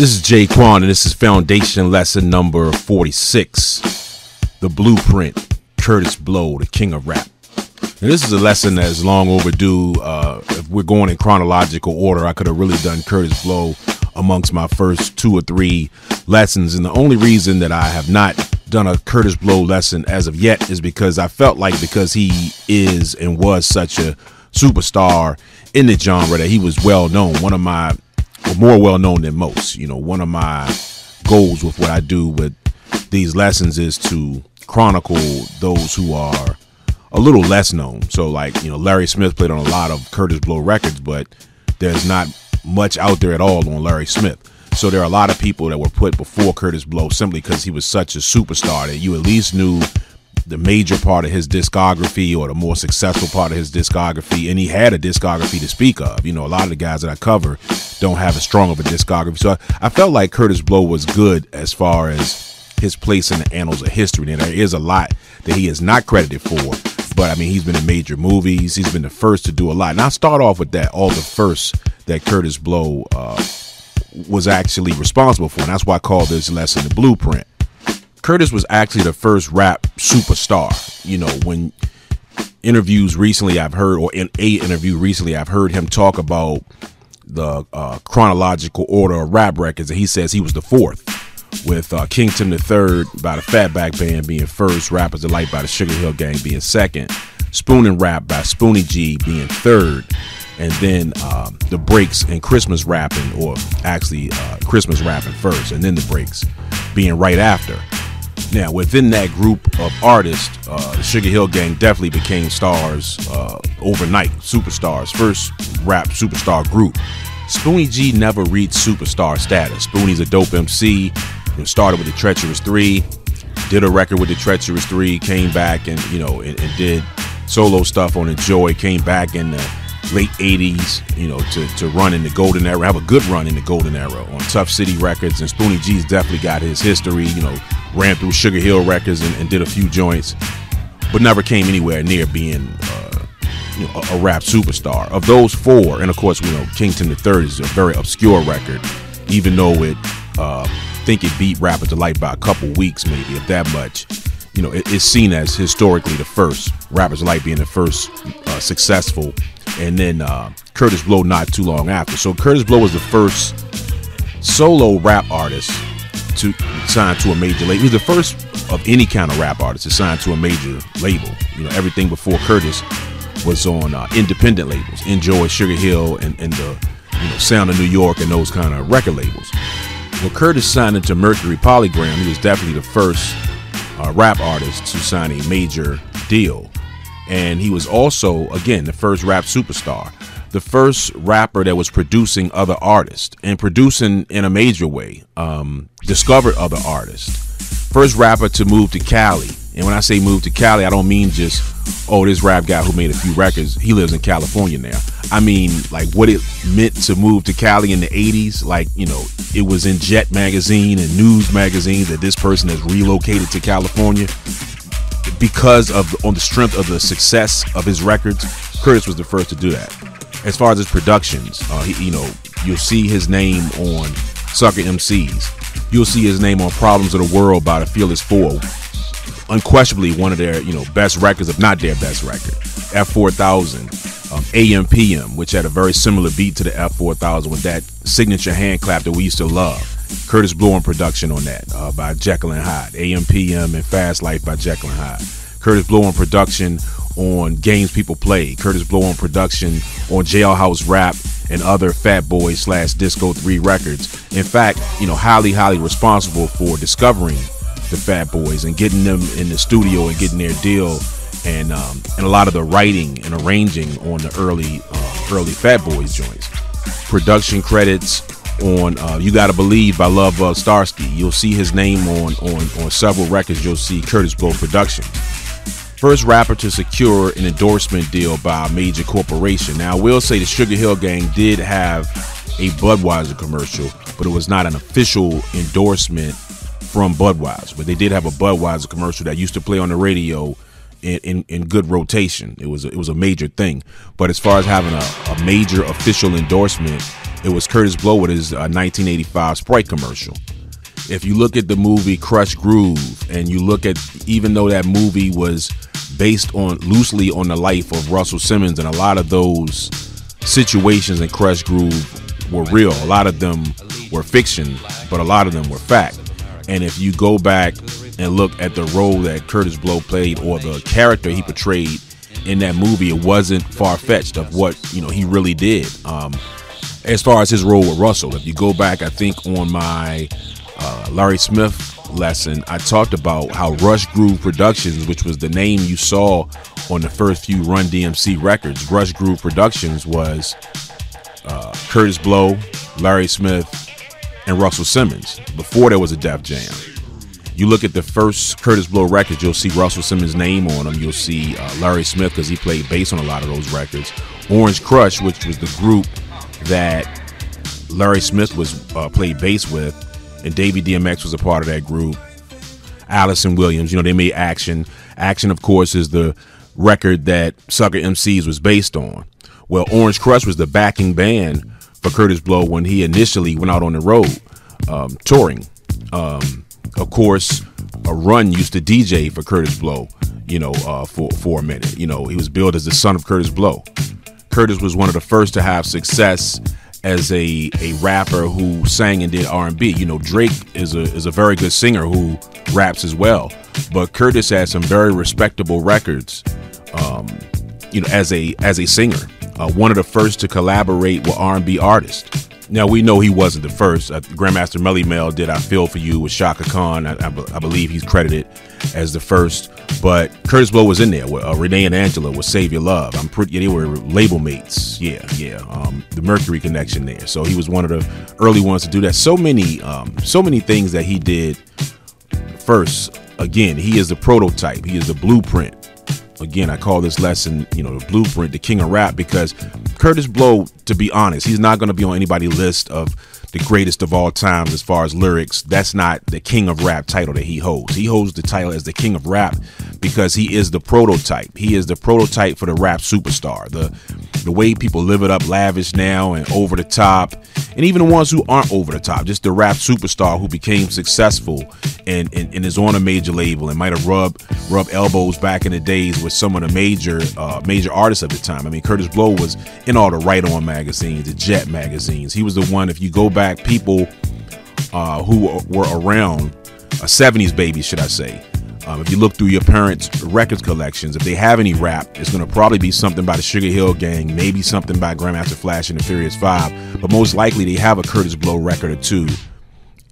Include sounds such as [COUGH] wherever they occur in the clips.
This is Jay Quan, and this is Foundation Lesson number 46 The Blueprint, Kurtis Blow, the King of Rap. Now, this is a lesson that's long overdue. Uh, if we're going in chronological order, I could have really done Kurtis Blow amongst my first two or three lessons. And the only reason that I have not done a Kurtis Blow lesson as of yet is because I felt like because he is and was such a superstar in the genre that he was well known. One of my more well known than most. You know, one of my goals with what I do with these lessons is to chronicle those who are a little less known. So, like, you know, Larry Smith played on a lot of Kurtis Blow records, but there's not much out there at all on Larry Smith. So, there are a lot of people that were put before Kurtis Blow simply because he was such a superstar that you at least knew the major part of his discography or the more successful part of his discography and he had a discography to speak of. You know a lot of the guys that i cover don't have as strong of a discography. So i, I felt like Kurtis blow was good as far as his place in the annals of history. And there is a lot that he is not credited for but i mean he's been in major movies. He's been the first to do a lot. And i'll start off with that all the first that Kurtis blow uh, was actually responsible for and that's why i call this lesson the blueprint Kurtis was actually the first rap superstar. You know, when interviews recently I've heard, or in a interview recently I've heard him talk about the uh, chronological order of rap records, and he says he was the fourth, with uh, King Tim III by the Fatback Band being first, Rappers Delight by the Sugar Hill Gang being second, Spoonin' Rap by Spoonie Gee being third, and then um, the breaks and Christmas rapping, or actually uh, Christmas rapping first, and then the breaks being right after. Now, within that group of artists, uh, the Sugar Hill Gang definitely became stars uh, overnight, superstars, first rap superstar group. Spoonie Gee never reached superstar status. Spoonie's a dope MC, started with the Treacherous Three, did a record with the Treacherous Three, came back and you know and, and did solo stuff on Enjoy, came back in the late 80s, you know, to, to run in the golden era, have a good run in the golden era on Tuff City Records. And Spoonie Gee's definitely got his history, you know, ran through Sugar Hill Records and, and did a few joints, but never came anywhere near being uh, you know, a, a, rap superstar. Of those four, and of course, you know, King Tim III is a very obscure record, even though it, uh, think it beat Rappers Delight by a couple weeks, maybe, if that much you know, it's seen as historically the first Rappers Delight being the first uh, successful and then uh, Kurtis Blow not too long after. So Kurtis Blow was the first solo rap artist to sign to a major label. He was the first of any kind of rap artist to sign to a major label. You know, everything before Kurtis was on uh, independent labels, Enjoy, Sugar Hill, and, and the you know Sound of New York and those kind of record labels. When Kurtis signed into Mercury Polygram, he was definitely the first uh, rap artist to sign a major deal and he was also again the first rap superstar the first rapper that was producing other artists and producing in a major way um, discovered other artists. First rapper to move to cali. And when i say move to cali i don't mean just oh this rap guy who made a few records he lives in california now. I mean like what it meant to move to cali in the 80s like you know it was in jet magazine and news magazine that this person has relocated to california because of on the strength of the success of his records, Kurtis was the first to do that. As far as his productions, uh, he, you know, you'll see his name on Sucker MCs. You'll see his name on Problems of the World by the Fearless Four. Unquestionably, one of their you know best records, if not their best record. F4000, um, AM/PM, which had a very similar beat to the F4000 with that signature hand clap that we used to love. Kurtis Blow on production on that uh, by Jekyll and Hyde. AM/PM and Fast Life by Jekyll and Hyde. Kurtis Blow on production on Games People Play. Kurtis Blow on production on Jailhouse Rap and other Fat Boy slash Disco 3 records. In fact, you know, highly, highly responsible for discovering the Fat Boys and getting them in the studio and getting their deal and um, and a lot of the writing and arranging on the early uh, early Fat Boys joints. Production credits on uh, "You Gotta Believe" by Lovebug Starsky. You'll see his name on on on several records. You'll see Kurtis Blow production. First rapper to secure an endorsement deal by a major corporation. Now, I will say the Sugar Hill Gang did have a Budweiser commercial, but it was not an official endorsement from Budweiser. But they did have a Budweiser commercial that used to play on the radio in, in, good rotation. It was it was a major thing. But as far as having a, a major official endorsement, it was Kurtis Blow with his uh, 1985 Sprite commercial. If you look at the movie Krush Groove, and you look at even though that movie was based on loosely on the life of Russell Simmons, and a lot of those situations in Krush Groove were real. A lot of them were fiction, but a lot of them were fact. And if you go back and look at the role that Kurtis Blow played or the character he portrayed in that movie, it wasn't far fetched of what you know he really did. Um, as far as his role with Russell, if you go back, I think on my uh, Larry Smith lesson, I talked about how Rush Groove Productions, which was the name you saw on the first few Run DMC records, Rush Groove Productions was uh, Kurtis Blow, Larry Smith, and Russell Simmons before there was a Def Jam. You look at the first Kurtis Blow records, you'll see Russell Simmons' name on them. You'll see uh, Larry Smith because he played bass on a lot of those records. Orange Krush, which was the group that Larry Smith was uh, played bass with, and Davey DMX was a part of that group. Alyson Williams, you know, they made Action. Action, of course, is the record that Sucker MCs was based on. Well, Orange Krush was the backing band for Kurtis Blow when he initially went out on the road um, touring. Um, of course, a run used to DJ for Kurtis Blow, you know, uh, for for a minute. You know, he was billed as the son of Kurtis Blow. Kurtis was one of the first to have success as a a rapper who sang and did R&B. You know, Drake is a is a very good singer who raps as well, but Kurtis had some very respectable records. Um, you know, as a as a singer, uh, one of the first to collaborate with R&B artists. Now we know he wasn't the first. Uh, Grandmaster Melle Mel did "I Feel for You" with Chaka Khan. I, I, I, believe he's credited as the first. But Kurtis Blow was in there with uh, Renee and Angela with "Save Your Love." I'm pretty. Yeah, they were label mates. Yeah, yeah. Um, the Mercury connection there. So he was one of the early ones to do that. So many, um, so many things that he did. First, again, he is the prototype. He is the blueprint again, I call this lesson, you know, the blueprint, the king of rap, because Kurtis Blow, to be honest, he's not going to be on anybody's list of the greatest of all times as far as lyrics. That's not the king of rap title that he holds. He holds the title as the king of rap because he is the prototype. He is the prototype for the rap superstar. The the way people live it up lavish now and over the top, and even the ones who aren't over the top, just the rap superstar who became successful and, and, and is on a major label and might have rubbed rubbed elbows back in the days with some of the major uh, major artists of the time. I mean, Kurtis Blow was in all the Right On magazines, the Jet magazines. He was the one. If you go back, people uh, who were around, uh, 70s babies, should I say, um, if you look through your parents' records collections, if they have any rap, it's going to probably be something by the Sugar Hill Gang, maybe something by Grandmaster Flash and the Furious Five, but most likely they have a Kurtis Blow record or two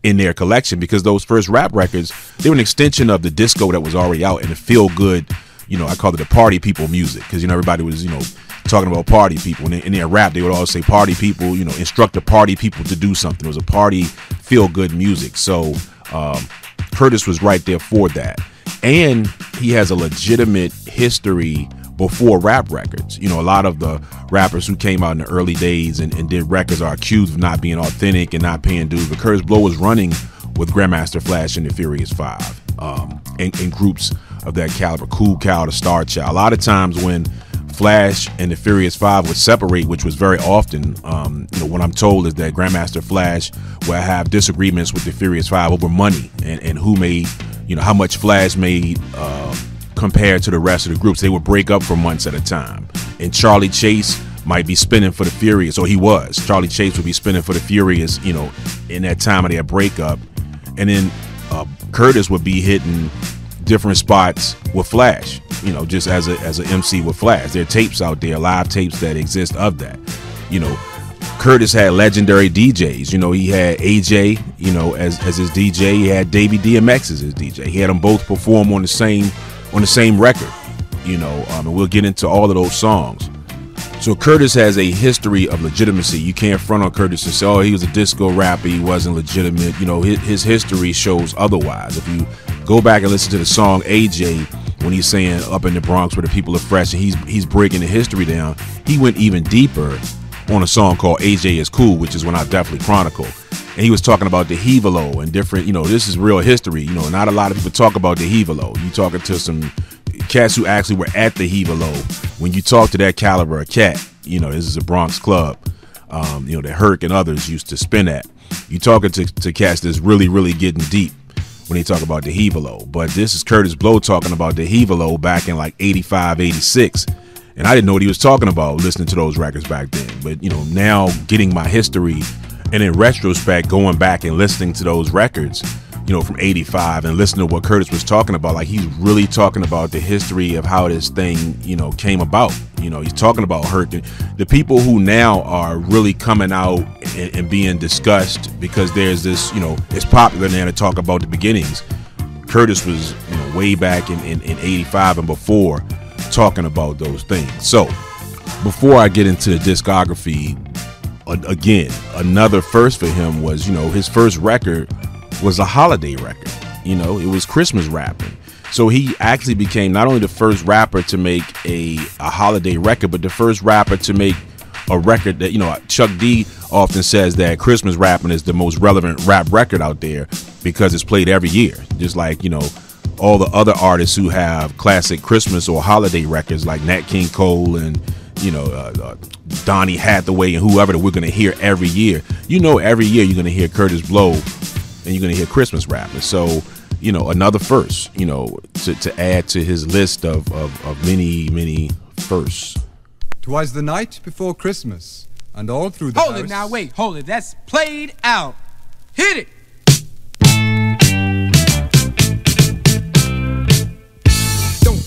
in their collection because those first rap records they were an extension of the disco that was already out and the feel good, you know, I call it the party people music because you know everybody was you know talking about party people. And in their rap they would always say party people, you know, instruct the party people to do something. It was a party feel good music, so um, Kurtis was right there for that. And he has a legitimate history before rap records. You know, a lot of the rappers who came out in the early days and, and did records are accused of not being authentic and not paying dues. But Kurtis Blow was running with Grandmaster Flash and the Furious Five, um, in, in groups of that caliber, Cool Cow to Star Child. A lot of times when Flash and the Furious Five would separate, which was very often. Um, you know, what I'm told is that Grandmaster Flash will have disagreements with the Furious Five over money and, and who made you know how much Flash made uh, compared to the rest of the groups. They would break up for months at a time, and Charlie Chase might be spinning for the Furious, or he was. Charlie Chase would be spinning for the Furious, you know, in that time of their breakup, and then uh, Kurtis would be hitting different spots with Flash, you know, just as a as an MC with Flash. There are tapes out there, live tapes that exist of that, you know. Kurtis had legendary DJs. You know, he had AJ, you know, as, as his DJ. He had Davey DMX as his DJ. He had them both perform on the same on the same record. You know, um, and we'll get into all of those songs. So Kurtis has a history of legitimacy. You can't front on Kurtis and say, "Oh, he was a disco rapper. He wasn't legitimate." You know, his, his history shows otherwise. If you go back and listen to the song AJ when he's saying "Up in the Bronx where the people are fresh," and he's he's breaking the history down, he went even deeper on a song called AJ is Cool, which is when I definitely chronicle. And he was talking about the Hevalo and different, you know, this is real history. You know, not a lot of people talk about the Hevalo. You talking to some cats who actually were at the Hevalo. When you talk to that caliber of cat, you know, this is a Bronx club, um, you know, that Herc and others used to spin at. You talking to, to cats that's really, really getting deep when they talk about the Hevalo. But this is Kurtis Blow talking about the Hevalo back in like 85, 86. And I didn't know what he was talking about listening to those records back then. But, you know, now getting my history and in retrospect, going back and listening to those records, you know, from 85 and listening to what Kurtis was talking about, like he's really talking about the history of how this thing, you know, came about. You know, he's talking about Herc. The people who now are really coming out and, and being discussed because there's this, you know, it's popular now to talk about the beginnings. Kurtis was, you know, way back in, in, in 85 and before talking about those things. So, before I get into the discography, again, another first for him was, you know, his first record was a holiday record. You know, it was Christmas rapping. So he actually became not only the first rapper to make a, a holiday record, but the first rapper to make a record that, you know, Chuck D often says that Christmas rapping is the most relevant rap record out there because it's played every year. Just like, you know, all the other artists who have classic Christmas or holiday records like Nat King Cole and, you know, uh, uh, Donny Hathaway and whoever that we're going to hear every year. You know, every year you're going to hear Kurtis Blow and you're going to hear Christmas rap. And so, you know, another first, you know, to, to add to his list of, of, of many, many firsts. Twas the night before Christmas, and all through the Hold house... it now, wait, hold it. That's played out. Hit it!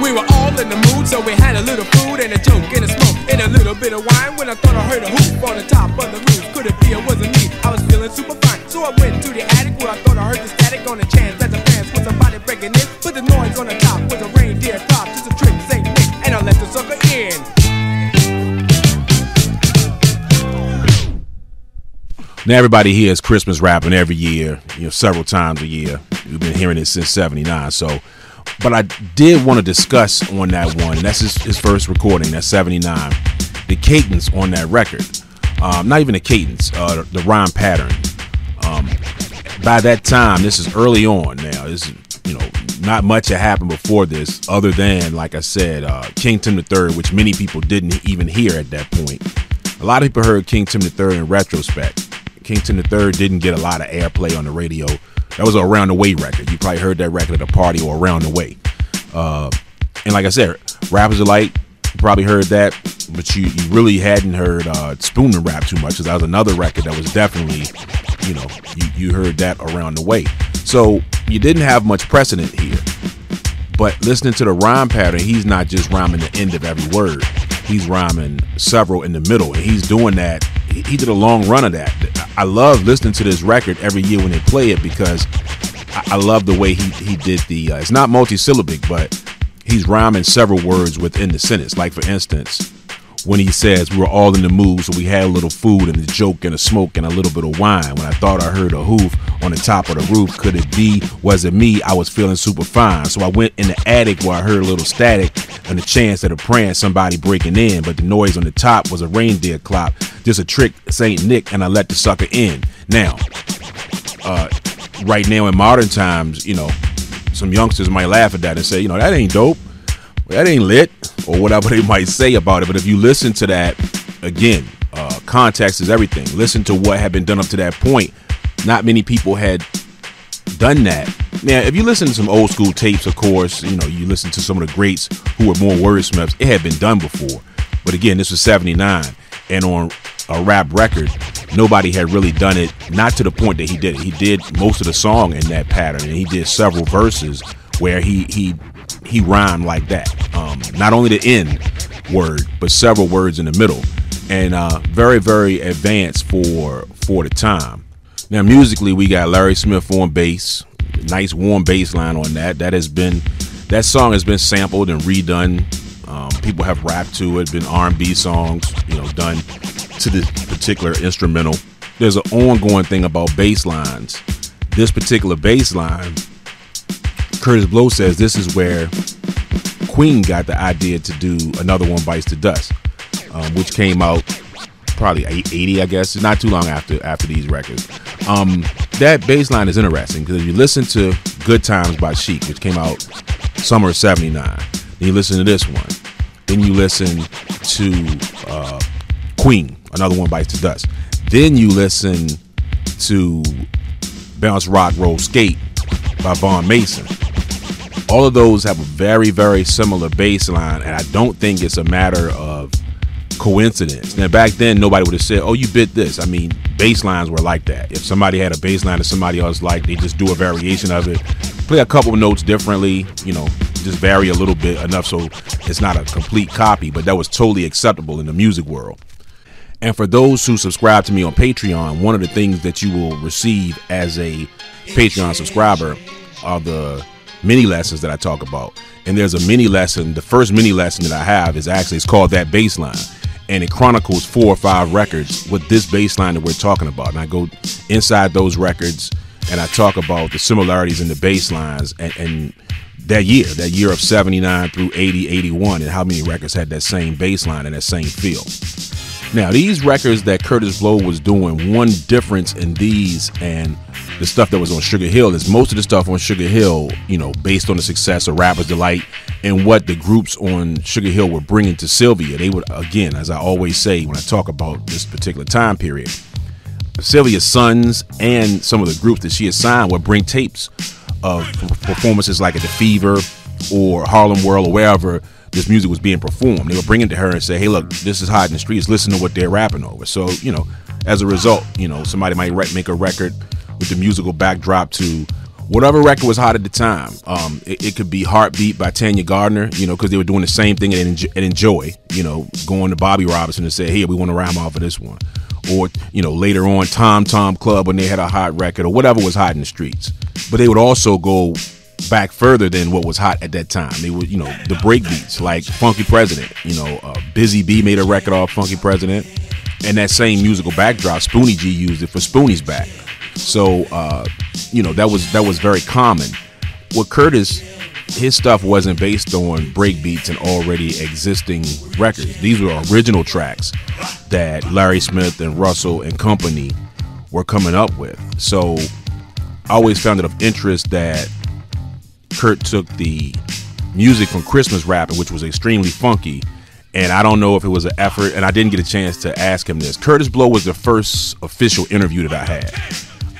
We were all in the mood, so we had a little food and a joke and a smoke and a little bit of wine. When I thought I heard a hoop on the top of the roof, could it be it wasn't me? I was feeling super fine, so I went to the attic where I thought I heard the static on the chance that the fans was somebody breaking in. Put the noise on the top with a reindeer crop, just a trick, Saint Nick, and I let the sucker in. Now everybody hears Christmas rapping every year, you know, several times a year. We've been hearing it since '79. So, but I did want to discuss on that one. That's his, his first recording. That's '79. The cadence on that record, um, not even the cadence, uh, the rhyme pattern. Um, by that time, this is early on. Now, this is you know not much had happened before this, other than like I said, uh, King Tim III, which many people didn't even hear at that point. A lot of people heard King Tim III in retrospect. King Tim III didn't get a lot of airplay on the radio. That was a around the way record. You probably heard that record at a party or around the way. Uh, and like I said, rappers alike, you probably heard that, but you, you really hadn't heard uh, Spoon rap too much because that was another record that was definitely, you know, you, you heard that around the way. So you didn't have much precedent here. But listening to the rhyme pattern, he's not just rhyming the end of every word. He's rhyming several in the middle, and he's doing that. He, did a long run of that. I love listening to this record every year when they play it because I, I love the way he he did the. Uh, it's not multisyllabic, but he's rhyming several words within the sentence. Like for instance, when he says we were all in the mood, so we had a little food and a joke and a smoke and a little bit of wine. When I thought I heard a hoof on the top of the roof, could it be? Was it me? I was feeling super fine. So I went in the attic where I heard a little static and the chance of a praying somebody breaking in, but the noise on the top was a reindeer clop, just a trick, Saint Nick, and I let the sucker in. Now, uh, right now in modern times, you know, some youngsters might laugh at that and say, you know, that ain't dope that ain't lit or whatever they might say about it but if you listen to that again uh, context is everything. Listen to what had been done up to that point. Not many people had done that. Now if you listen to some old school tapes of course you know you listen to some of the greats who were more wordsmiths it had been done before. But again this was 79 and on a rap record nobody had really done it not to the point that he did it. He did most of the song in that pattern and he did several verses where he he he rhymed like that. Um, not only the end word, but several words in the middle, and uh, very very advanced for for the time. Now musically, we got Larry Smith on bass, nice warm bass line on that. That has been that song has been sampled and redone. Um, people have rapped to it, been R&B songs, you know, done to this particular instrumental. There's an ongoing thing about bass lines. This particular bass line, Kurtis Blow says this is where Queen got the idea to do another one bites the dust, um, which came out probably 80, I guess, not too long after after these records. Um, that bass line is interesting because if you listen to Good Times by Chic, which came out summer of 79, then you listen to this one. Then you listen to uh, Queen, another one bites the dust. Then you listen to Bounce Rock Roll Skate by Vaughan Mason. All of those have a very, very similar baseline, and I don't think it's a matter of coincidence. Now, back then, nobody would have said, "Oh, you bit this." I mean, baselines were like that. If somebody had a bass line that somebody else liked, they just do a variation of it, play a couple notes differently, you know, just vary a little bit enough so it's not a complete copy. But that was totally acceptable in the music world. And for those who subscribe to me on Patreon, one of the things that you will receive as a Patreon subscriber are the mini lessons that I talk about. And there's a mini lesson. The first mini lesson that I have is actually it's called that baseline. And it chronicles four or five records with this baseline that we're talking about. And I go inside those records and I talk about the similarities in the baselines and, and that year, that year of 79 through 80, 81, and how many records had that same baseline and that same feel. Now, these records that Kurtis Blow was doing, one difference in these and the stuff that was on Sugar Hill is most of the stuff on Sugar Hill, you know, based on the success of Rapper's Delight and what the groups on Sugar Hill were bringing to Sylvia. They would, again, as I always say when I talk about this particular time period, Sylvia's sons and some of the groups that she had signed would bring tapes of performances like at the Fever or Harlem World or wherever this music was being performed. They would bring it to her and say, "Hey, look, this is hot in the streets. Listen to what they're rapping over." So, you know, as a result, you know, somebody might make a record with the musical backdrop to whatever record was hot at the time. Um, it, it, could be Heartbeat by Taana Gardner, you know, because they were doing the same thing and enjoy, and enjoy, you know, going to Bobby Robinson and say, "Hey, we want to rhyme off of this one." Or, you know, later on, Tom Tom Club when they had a hot record or whatever was hot in the streets. But they would also go back further than what was hot at that time. They were, you know, the break beats like Funky President. You know, uh, Busy Bee made a record off Funky President, and that same musical backdrop, Spoonie Gee used it for Spoonie's back. So, uh, you know, that was that was very common. What Kurtis, his stuff wasn't based on break beats and already existing records. These were original tracks that Larry Smith and Russell and company were coming up with. So, I always found it of interest that Kurt took the music from Christmas rapping, which was extremely funky, and I don't know if it was an effort, and I didn't get a chance to ask him this. Kurtis Blow was the first official interview that I had.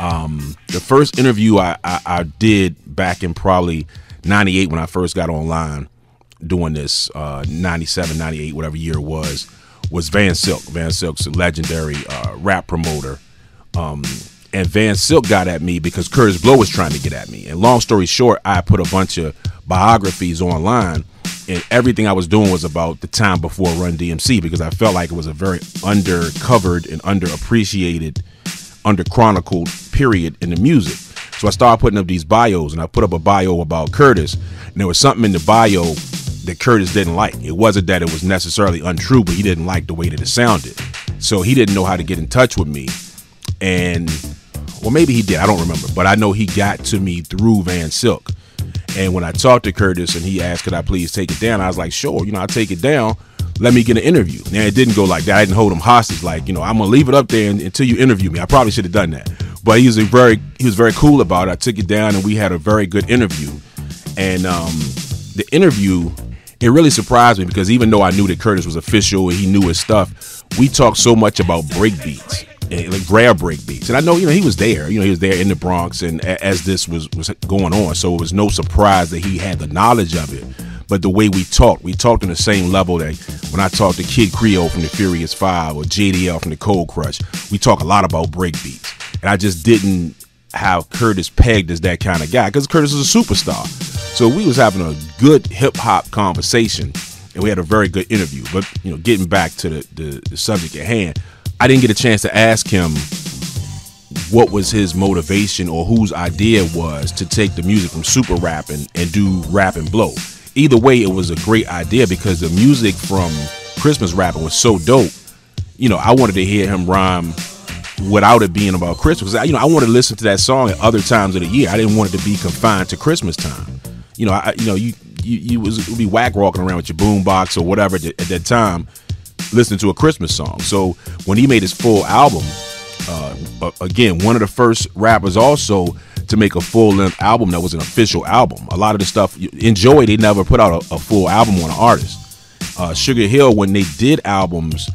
Um, the first interview I, I, I, did back in probably 98 when I first got online doing this, uh, 97, 98, whatever year it was, was Van Silk. Van Silk's a legendary uh, rap promoter. Um, and Van Silk got at me because Kurtis Blow was trying to get at me. And long story short, I put a bunch of biographies online, and everything I was doing was about the time before Run DMC because I felt like it was a very undercovered and underappreciated, underchronicled period in the music. So I started putting up these bios, and I put up a bio about Kurtis, and there was something in the bio that Kurtis didn't like. It wasn't that it was necessarily untrue, but he didn't like the way that it sounded. So he didn't know how to get in touch with me. And well, maybe he did. I don't remember, but I know he got to me through Van Silk. And when I talked to Kurtis and he asked, could I please take it down? I was like, sure, you know, I'll take it down. Let me get an interview. Now, it didn't go like that. I didn't hold him hostage. Like, you know, I'm going to leave it up there until you interview me. I probably should have done that. But he was very, he was very cool about it. I took it down and we had a very good interview. And um, the interview, it really surprised me because even though I knew that Kurtis was official and he knew his stuff, we talked so much about break beats Eh, like rare break beats. And I know, you know, he was there. You know, he was there in the Bronx, and as this was was going on, so it was no surprise that he had the knowledge of it. But the way we talked, we talked on the same level that when I talked to Kid Creole from the Furious Five or JDL from the Cold Crush, we talk a lot about break beats. And I just didn't have Kurtis pegged as that kind of guy because Kurtis is a superstar. So we was having a good hip hop conversation, and we had a very good interview. But you know, getting back to the, the, the subject at hand, I didn't get a chance to ask him what was his motivation or whose idea was to take the music from super rapping and do Rappin' Blow. Either way, it was a great idea because the music from Christmas rapping was so dope. You know, I wanted to hear him rhyme without it being about Christmas. You know, I wanted to listen to that song at other times of the year. I didn't want it to be confined to Christmas time. You know, I, you know, you you, you was would be whack walking around with your boombox or whatever at that time, listening to a Christmas song. So when he made his full album, uh, again, one of the first rappers also to make a full length album that was an official album. A lot of the stuff, Enjoy, they never put out a, a full album on an artist. Uh, Sugar Hill, when they did albums,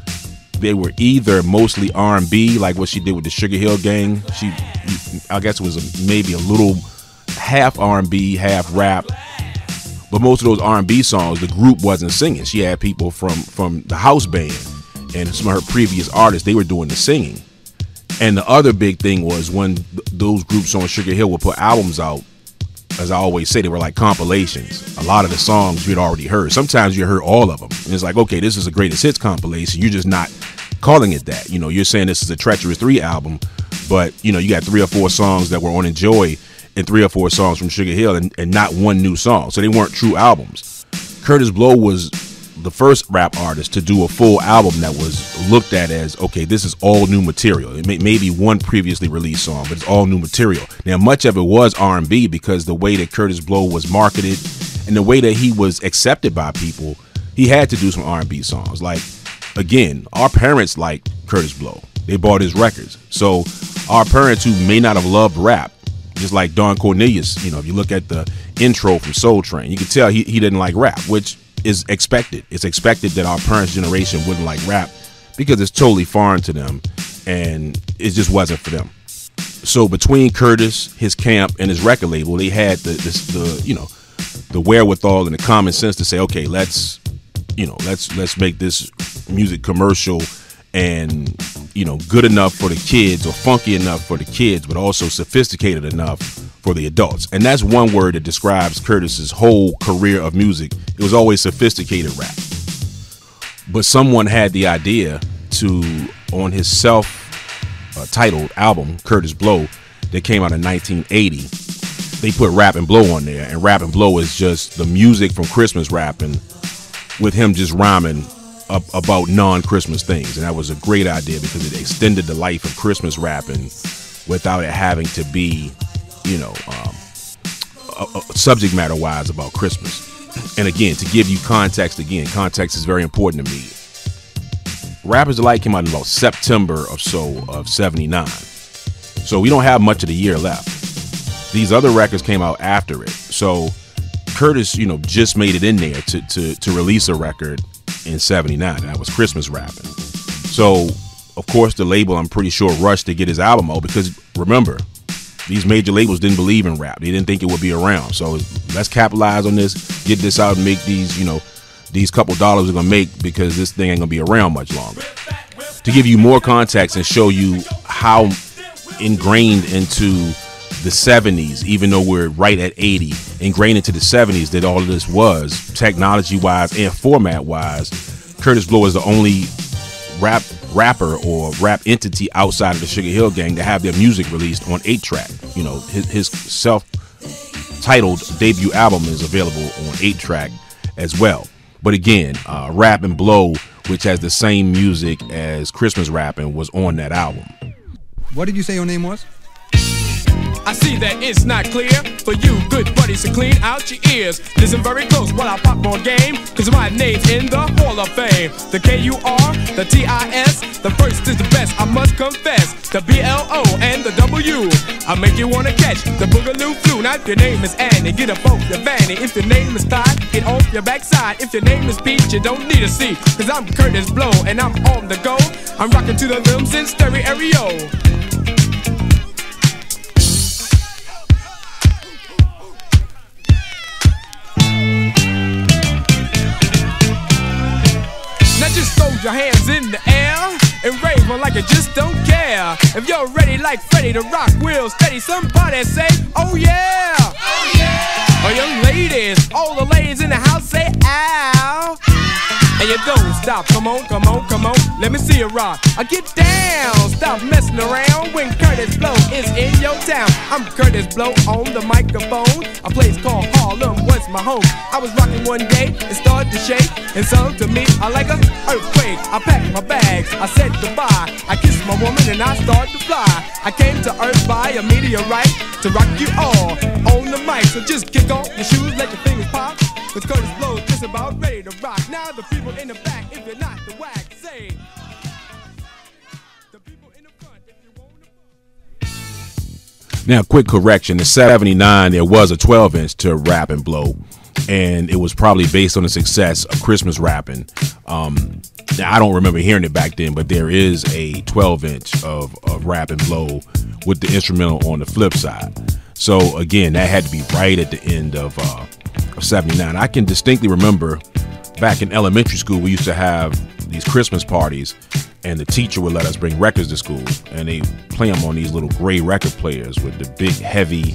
they were either mostly R&B, like what she did with the Sugar Hill Gang. She, I guess, it was a, maybe a little half R&B, half rap. But most of those R&B songs, the group wasn't singing. She had people from from the house band and some of her previous artists. They were doing the singing. And the other big thing was when th- those groups on Sugar Hill would put albums out. As I always say, they were like compilations. A lot of the songs you'd already heard. Sometimes you heard all of them. And it's like, okay, this is a greatest hits compilation. You're just not calling it that. You know, you're saying this is a Treacherous 3 album, but, you know, you got three or four songs that were on Enjoy and three or four songs from Sugar Hill and, and not one new song. So they weren't true albums. Kurtis Blow was the first rap artist to do a full album that was looked at as okay, this is all new material. It may, maybe one previously released song, but it's all new material. Now, much of it was R and B because the way that Kurtis Blow was marketed and the way that he was accepted by people, he had to do some R and B songs. Like again, our parents liked Kurtis Blow. They bought his records. So our parents who may not have loved rap, just like Don Cornelius, you know, if you look at the intro from Soul Train, you can tell he, he didn't like rap, which is expected. It's expected that our parents' generation wouldn't like rap because it's totally foreign to them and it just wasn't for them. So between Kurtis, his camp, and his record label, they had the this, the you know the wherewithal and the common sense to say, okay, let's you know let's let's make this music commercial and you know good enough for the kids or funky enough for the kids, but also sophisticated enough for the adults. And that's one word that describes Kurtis's whole career of music. It was always sophisticated rap. But someone had the idea to, on his self uh, titled album, Kurtis Blow, that came out in 1980, they put Rappin' Blow on there. And Rappin' Blow is just the music from Christmas rapping with him just rhyming about non Christmas things. And that was a great idea because it extended the life of Christmas rapping without it having to be you know, um, uh, subject matter wise about Christmas. And again, to give you context, again, context is very important to me. Rappers Delight came out in about September or so of 79. So we don't have much of the year left. These other records came out after it. So Kurtis, you know, just made it in there to, to, to release a record in 79. That was Christmas rapping. So, of course, the label, I'm pretty sure, rushed to get his album out because remember, these major labels didn't believe in rap. They didn't think it would be around. So let's capitalize on this, get this out, and make these, you know, these couple dollars we're gonna make because this thing ain't gonna be around much longer. To give you more context and show you how ingrained into the 70s, even though we're right at 80, ingrained into the 70s that all of this was, technology wise and format wise, Kurtis Blow is the only rap rapper or rap entity outside of the Sugar Hill Gang to have their music released on 8 track. You know, his, his self titled debut album is available on 8 track as well. But again, uh, Rappin' Blow, which has the same music as Christmas Rapping, was on that album. What did you say your name was? I see that it's not clear for you, good buddies, to clean out your ears. Listen very close while I pop more game, cause my name's in the Hall of Fame. The K-U-R, the T-I-S, the first is the best, I must confess. The B-L-O and the W, I make you wanna catch the Boogaloo flu. Now if your name is Annie, get up off your vanity. If your name is Clyde, get off your backside. If your name is Pete, you don't need a C, cause I'm Kurtis Blow and I'm on the go. I'm rocking to the limbs in stereo. Your hands in the air and raise one like you just don't care. If you're ready like Freddy to rock, will steady, somebody say, Oh yeah! Oh yeah! Oh, young ladies, all the ladies in the house say ow. And you don't stop, come on, come on, come on, let me see you rock. I get down, stop messing around when Kurtis Blow is in your town. I'm Kurtis Blow on the microphone. A place called Harlem was my home. I was rocking one day, it started to shake, and sung to me I like a earthquake. I packed my bags, I said goodbye. I kissed my woman and I started to fly. I came to Earth by a meteorite to rock you all on the mic. So just kick off your shoes, let your fingers pop. Cause Kurtis Blow's just about ready to rock. Now the people in the back, if you're not the whack, say. Now, quick correction: in '79, there was a 12-inch to Rappin' Blow, and it was probably based on the success of Christmas rapping. Um, now, I don't remember hearing it back then, but there is a 12-inch of, of Rappin' Blow with the instrumental on the flip side. So again, that had to be right at the end of uh, of 79. I can distinctly remember back in elementary school, we used to have these Christmas parties, and the teacher would let us bring records to school, and they play them on these little gray record players with the big, heavy,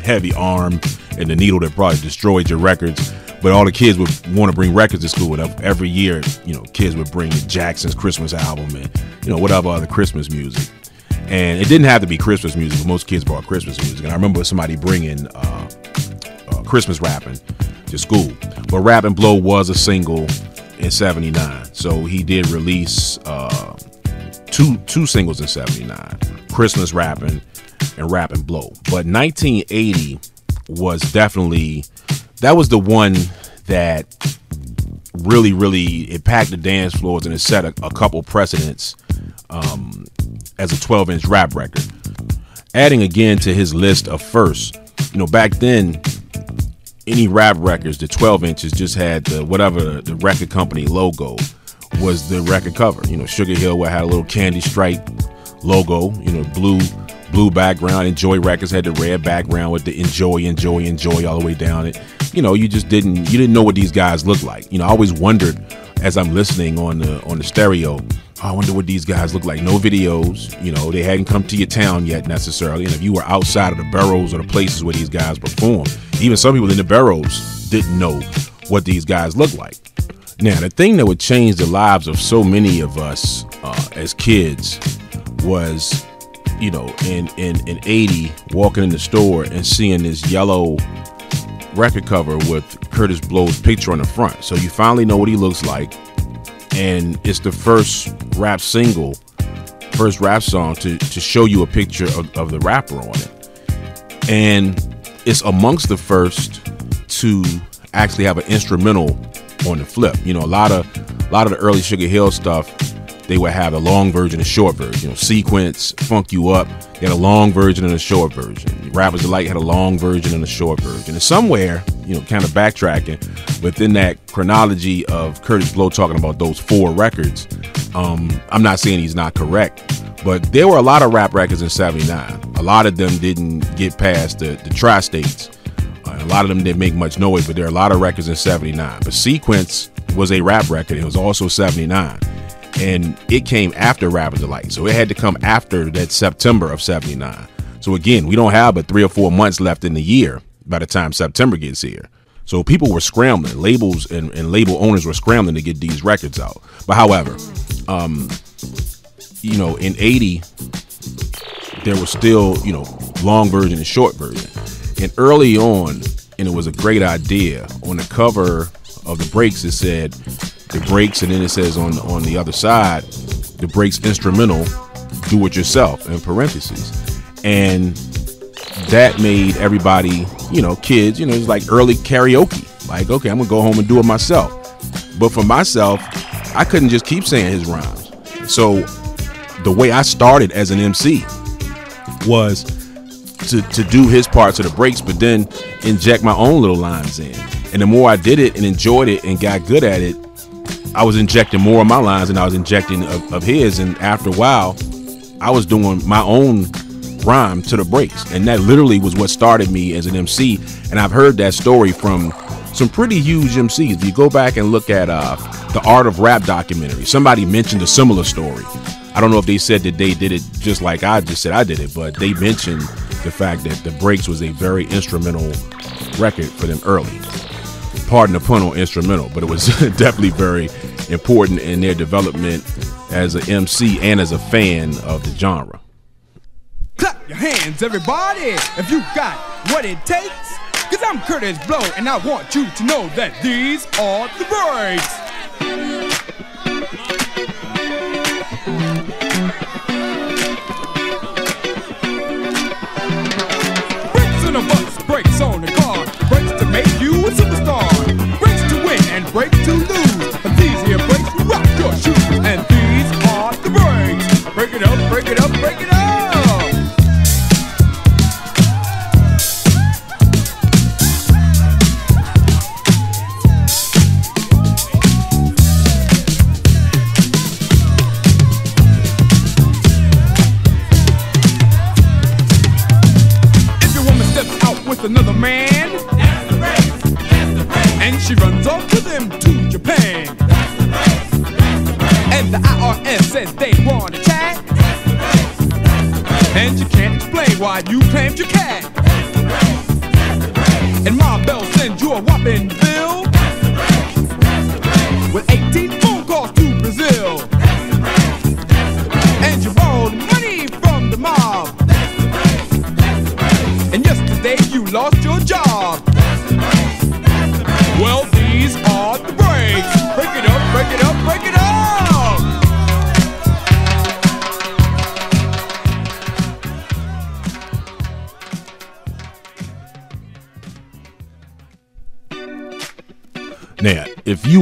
[LAUGHS] heavy arm and the needle that probably destroyed your records. But all the kids would want to bring records to school, and every year, you know, kids would bring Jackson's Christmas album and you know whatever other Christmas music. And it didn't have to be Christmas music, most kids brought Christmas music. And I remember somebody bringing uh, Christmas rapping to school. But Rappin' Blow was a single in 79. So he did release uh, two two singles in 79. Christmas rapping and Rappin' Blow. But 1980 was definitely that was the one that really really it packed the dance floors and it set a, a couple precedents um, as a 12 inch rap record. Adding again to his list of firsts, you know, back then any rap records, the 12 inches just had the whatever the record company logo was the record cover. You know, Sugar Hill had a little candy stripe logo, you know, blue blue background. Enjoy Records had the red background with the enjoy, enjoy, enjoy all the way down it. You know, you just didn't you didn't know what these guys looked like. You know, I always wondered as I'm listening on the on the stereo, I wonder what these guys look like. No videos, you know, they hadn't come to your town yet necessarily. And if you were outside of the boroughs or the places where these guys perform, even some people in the boroughs didn't know what these guys looked like. Now, the thing that would change the lives of so many of us uh, as kids was, you know, in, in, in 80, walking in the store and seeing this yellow record cover with Kurtis Blow's picture on the front. So you finally know what he looks like and it's the first rap single, first rap song to to show you a picture of, of the rapper on it, and it's amongst the first to actually have an instrumental on the flip. You know, a lot of a lot of the early Sugar Hill stuff they would have a long version, a short version. You know, sequence, funk you up. They had a long version and a short version. Rappers Delight had a long version and a short version. And somewhere, you know, kind of backtracking within that chronology of Kurtis Blow talking about those four records. Um, I'm not saying he's not correct, but there were a lot of rap records in '79. A lot of them didn't get past the, the tri-states. Uh, a lot of them didn't make much noise, but there are a lot of records in '79. But Sequence was a rap record. It was also '79 and it came after Rappers Delight. So it had to come after that September of 79. So again, we don't have but three or four months left in the year by the time September gets here. So people were scrambling, labels and, and label owners were scrambling to get these records out. But however, um, you know, in 80, there was still, you know, long version and short version. And early on, and it was a great idea, on the cover of the breaks, it said, the breaks, and then it says on on the other side, the breaks instrumental, do it yourself in parentheses, and that made everybody, you know, kids, you know, it's like early karaoke. Like, okay, I'm gonna go home and do it myself. But for myself, I couldn't just keep saying his rhymes. So the way I started as an MC was to, to do his parts of the breaks, but then inject my own little lines in. And the more I did it and enjoyed it and got good at it, I was injecting more of my lines than I was injecting of, of his. And after a while, I was doing my own rhyme to the breaks. And that literally was what started me as an MC. And I've heard that story from some pretty huge MCs. If you go back and look at uh, the Art of Rap documentary, somebody mentioned a similar story. I don't know if they said that they did it just like I just said I did it, but they mentioned the fact that the breaks was a very instrumental record for them early. Pardon the pun on instrumental, but it was [LAUGHS] definitely very important in their development as an MC and as a fan of the genre. Clap your hands, everybody, if you got what it takes. Cause I'm Kurtis Blow, and I want you to know that these are the breaks.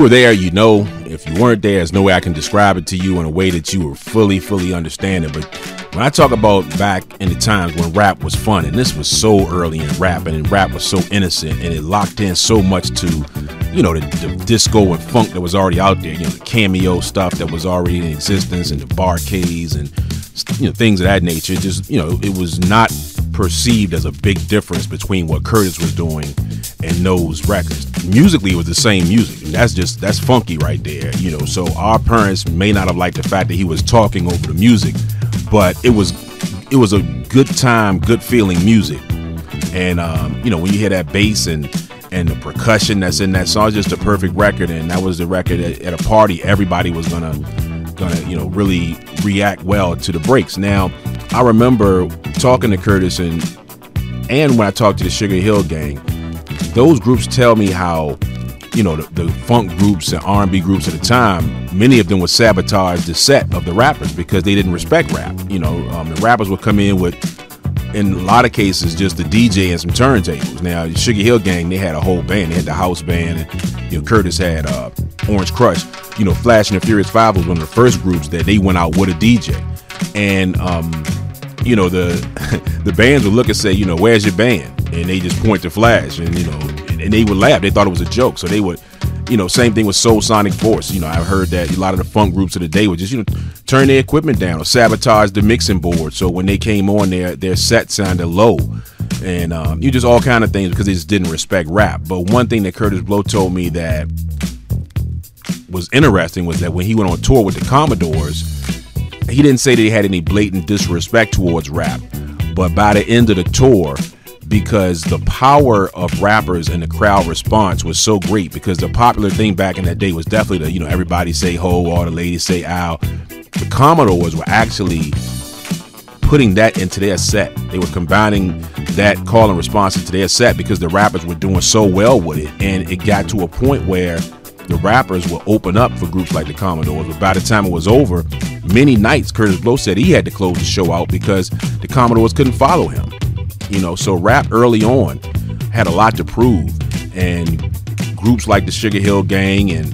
Were there, you know. If you weren't there, there's no way I can describe it to you in a way that you were fully, fully understanding. But when I talk about back in the times when rap was fun, and this was so early in rap, and rap was so innocent, and it locked in so much to, you know, the, the disco and funk that was already out there, you know, the cameo stuff that was already in existence, and the Bar-Kays and you know things of that nature. Just you know, it was not perceived as a big difference between what Kurtis was doing and those records. Musically, it was the same music. And that's just that's funky right there, you know. So our parents may not have liked the fact that he was talking over the music, but it was it was a good time, good feeling music. And um, you know, when you hear that bass and and the percussion that's in that song, just a perfect record. And that was the record at, at a party everybody was gonna gonna you know really react well to the breaks. Now, I remember talking to Kurtis and and when I talked to the Sugar Hill Gang, those groups tell me how you know the, the funk groups and R&B groups at the time, many of them would sabotage the set of the rappers because they didn't respect rap. You know, um, the rappers would come in with, in a lot of cases, just the DJ and some turntables. Now, Sugar Hill Gang, they had a whole band. They had the house band, and you know, Kurtis had uh, Orange Krush. You know, Flash and the Furious Five was one of the first groups that they went out with a DJ, and um, you know the [LAUGHS] the bands would look and say, you know, where's your band? And they just point to Flash, and you know, and, they would laugh. They thought it was a joke, so they would, you know, same thing with Soul Sonic Force. You know, I've heard that a lot of the funk groups of the day would just you know turn their equipment down or sabotage the mixing board. So when they came on, their their set sounded low, and um, you just all kind of things because they just didn't respect rap. But one thing that Kurtis Blow told me that was interesting was that when he went on tour with the Commodores, he didn't say that he had any blatant disrespect towards rap, but by the end of the tour, because the power of rappers and the crowd response was so great, because the popular thing back in that day was definitely the you know everybody say ho, all the ladies say ow. The Commodores were actually putting that into their set. They were combining that call and response into their set because the rappers were doing so well with it, and it got to a point where the rappers will open up for groups like the Commodores. But by the time it was over, many nights Kurtis Blow said he had to close the show out because the Commodores couldn't follow him. You know, so rap early on had a lot to prove, and groups like the Sugar Hill Gang and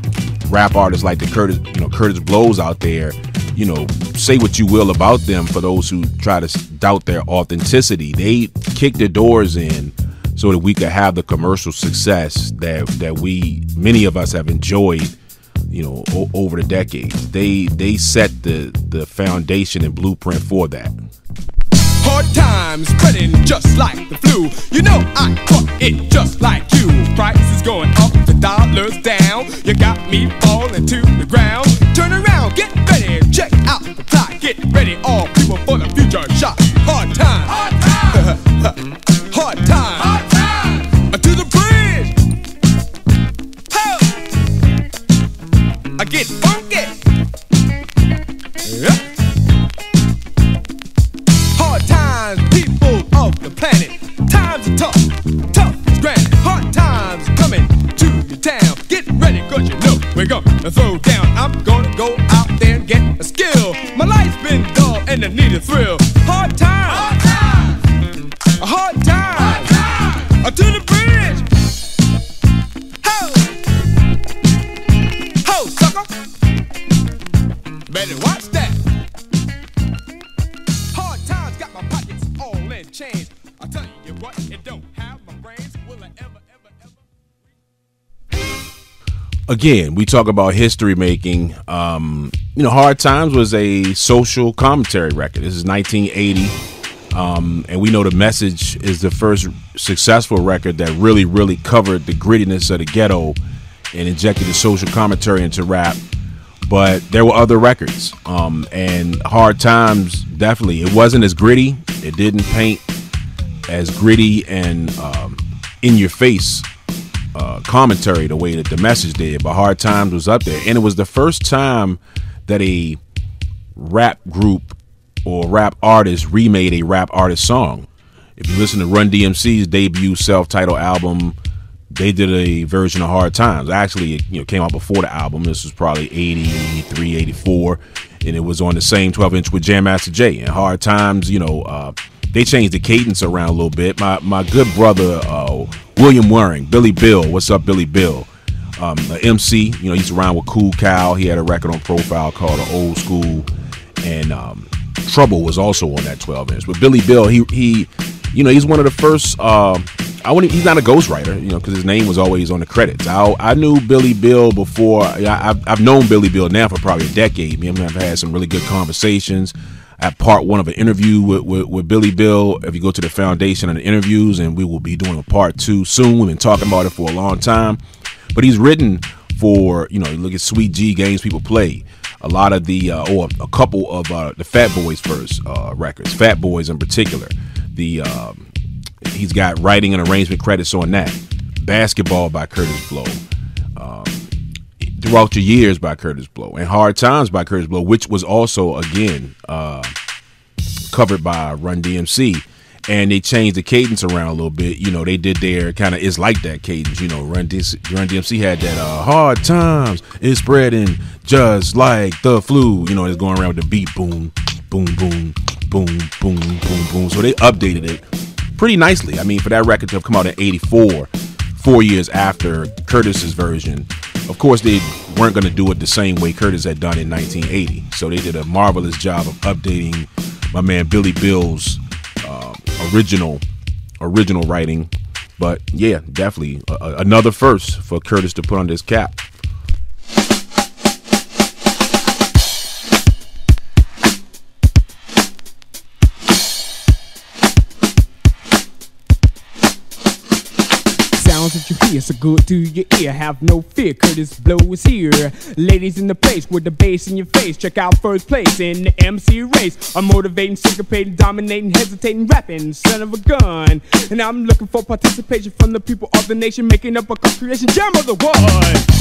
rap artists like the Kurtis, you know, Kurtis Blows out there. You know, say what you will about them for those who try to doubt their authenticity. They kicked the doors in so that we could have the commercial success that that we many of us have enjoyed you know o- over the decades they they set the the foundation and blueprint for that Hard times spreading just like the flu. You know I caught it just like you. Prices going up, the dollars down. You got me falling to the ground. Turn around, get ready, check out the clock. Get ready, all people for the future times. Hard times. cause you know again, we talk about history making. Um, you know, Hard Times was a social commentary record. This is 1980. Um, and we know the message is the first successful record that really, really covered the grittiness of the ghetto and injected the social commentary into rap. But there were other records, um, and Hard Times definitely. It wasn't as gritty. It didn't paint as gritty and um, in your face uh, commentary the way that the message did, but Hard Times was up there, and it was the first time that a rap group or rap artist remade a rap artist song. If you listen to Run DMC's debut self-titled album, they did a version of Hard Times. Actually, it you know came out before the album. This was probably 83, 84, and it was on the same 12 inch with Jam Master Jay. And Hard Times, you know, uh, they changed the cadence around a little bit. My my good brother uh, William Waring, Billy Bill, what's up, Billy Bill? Um, MC, you know, he's around with Cool Cow. He had a record on Profile called "The Old School," and um, Trouble was also on that 12 inch. But Billy Bill, he he, you know, he's one of the first. Uh, I wouldn't. He's not a ghostwriter, you know, because his name was always on the credits. I, I knew Billy Bill before. I, I've, I've known Billy Bill now for probably a decade. Me and him have had some really good conversations. At part one of an interview with, with, with Billy Bill, if you go to the foundation and the interviews, and we will be doing a part two soon. We've been talking about it for a long time, but he's written for you know, look at Sweet G games people play. A lot of the uh, or a couple of uh, the Fat Boys first uh, records, Fat Boys in particular. The um, he's got writing and arrangement credits on that. Basketball by Kurtis Blow. Um, throughout your years by Kurtis Blow and Hard Times by Kurtis Blow, which was also again uh, covered by Run DMC. And they changed the cadence around a little bit. You know, they did their kind of it's like that cadence. You know, Run, DC, Run DMC had that uh, hard times is spreading just like the flu. You know, it's going around with the beat boom, boom, boom, boom, boom, boom, boom. So they updated it pretty nicely. I mean, for that record to have come out in '84, four years after Kurtis's version, of course they weren't going to do it the same way Kurtis had done in 1980. So they did a marvelous job of updating my man Billy Bill's uh, original original writing. But yeah, definitely a- another first for Kurtis to put on this cap. That so good to your ear. Have no fear, Kurtis Blow is here. Ladies in the place with the bass in your face. Check out first place in the MC race. I'm motivating, syncopating, dominating, hesitating, rapping, son of a gun. And I'm looking for participation from the people of the nation, making up a co-creation jam of the one.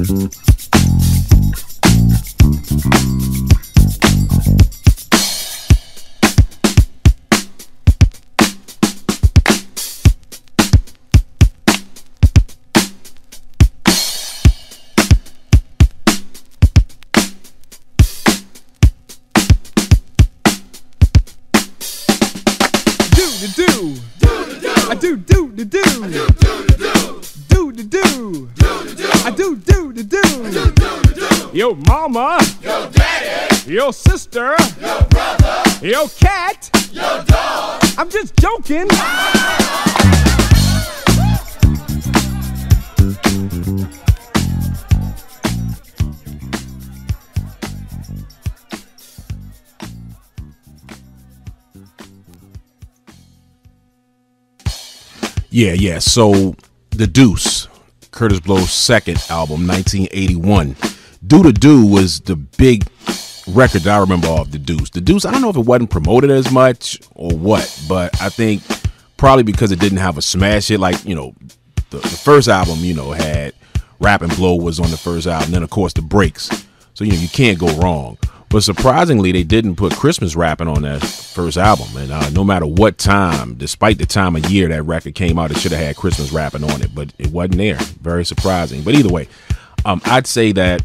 do do. Yo mama. Yo daddy. Yo sister. Yo brother. Yo cat. Yo dog. I'm just joking. Yeah, yeah. So the Deuce, Kurtis Blow's second album, 1981. Do the Do was the big record that I remember of the Deuce. The Deuce, I don't know if it wasn't promoted as much or what, but I think probably because it didn't have a smash hit like, you know, the, the first album, you know, had Rappin' Blow was on the first album, then of course the breaks. So you know you can't go wrong. But surprisingly, they didn't put Christmas rapping on that first album. And uh, no matter what time, despite the time of year that record came out, it should have had Christmas rapping on it, but it wasn't there. Very surprising. But either way, um, I'd say that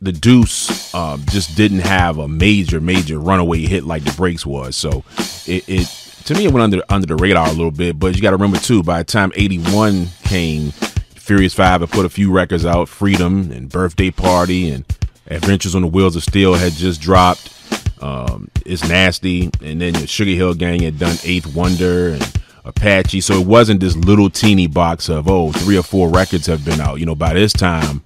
the Deuce um, just didn't have a major, major runaway hit like the Breaks was. So it, it to me, it went under under the radar a little bit. But you got to remember too, by the time '81 came, Furious Five had put a few records out, Freedom and Birthday Party and Adventures on the Wheels of Steel had just dropped. Um, it's nasty, and then the Sugar Hill Gang had done Eighth Wonder and Apache. So it wasn't this little teeny box of oh, three or four records have been out. You know, by this time,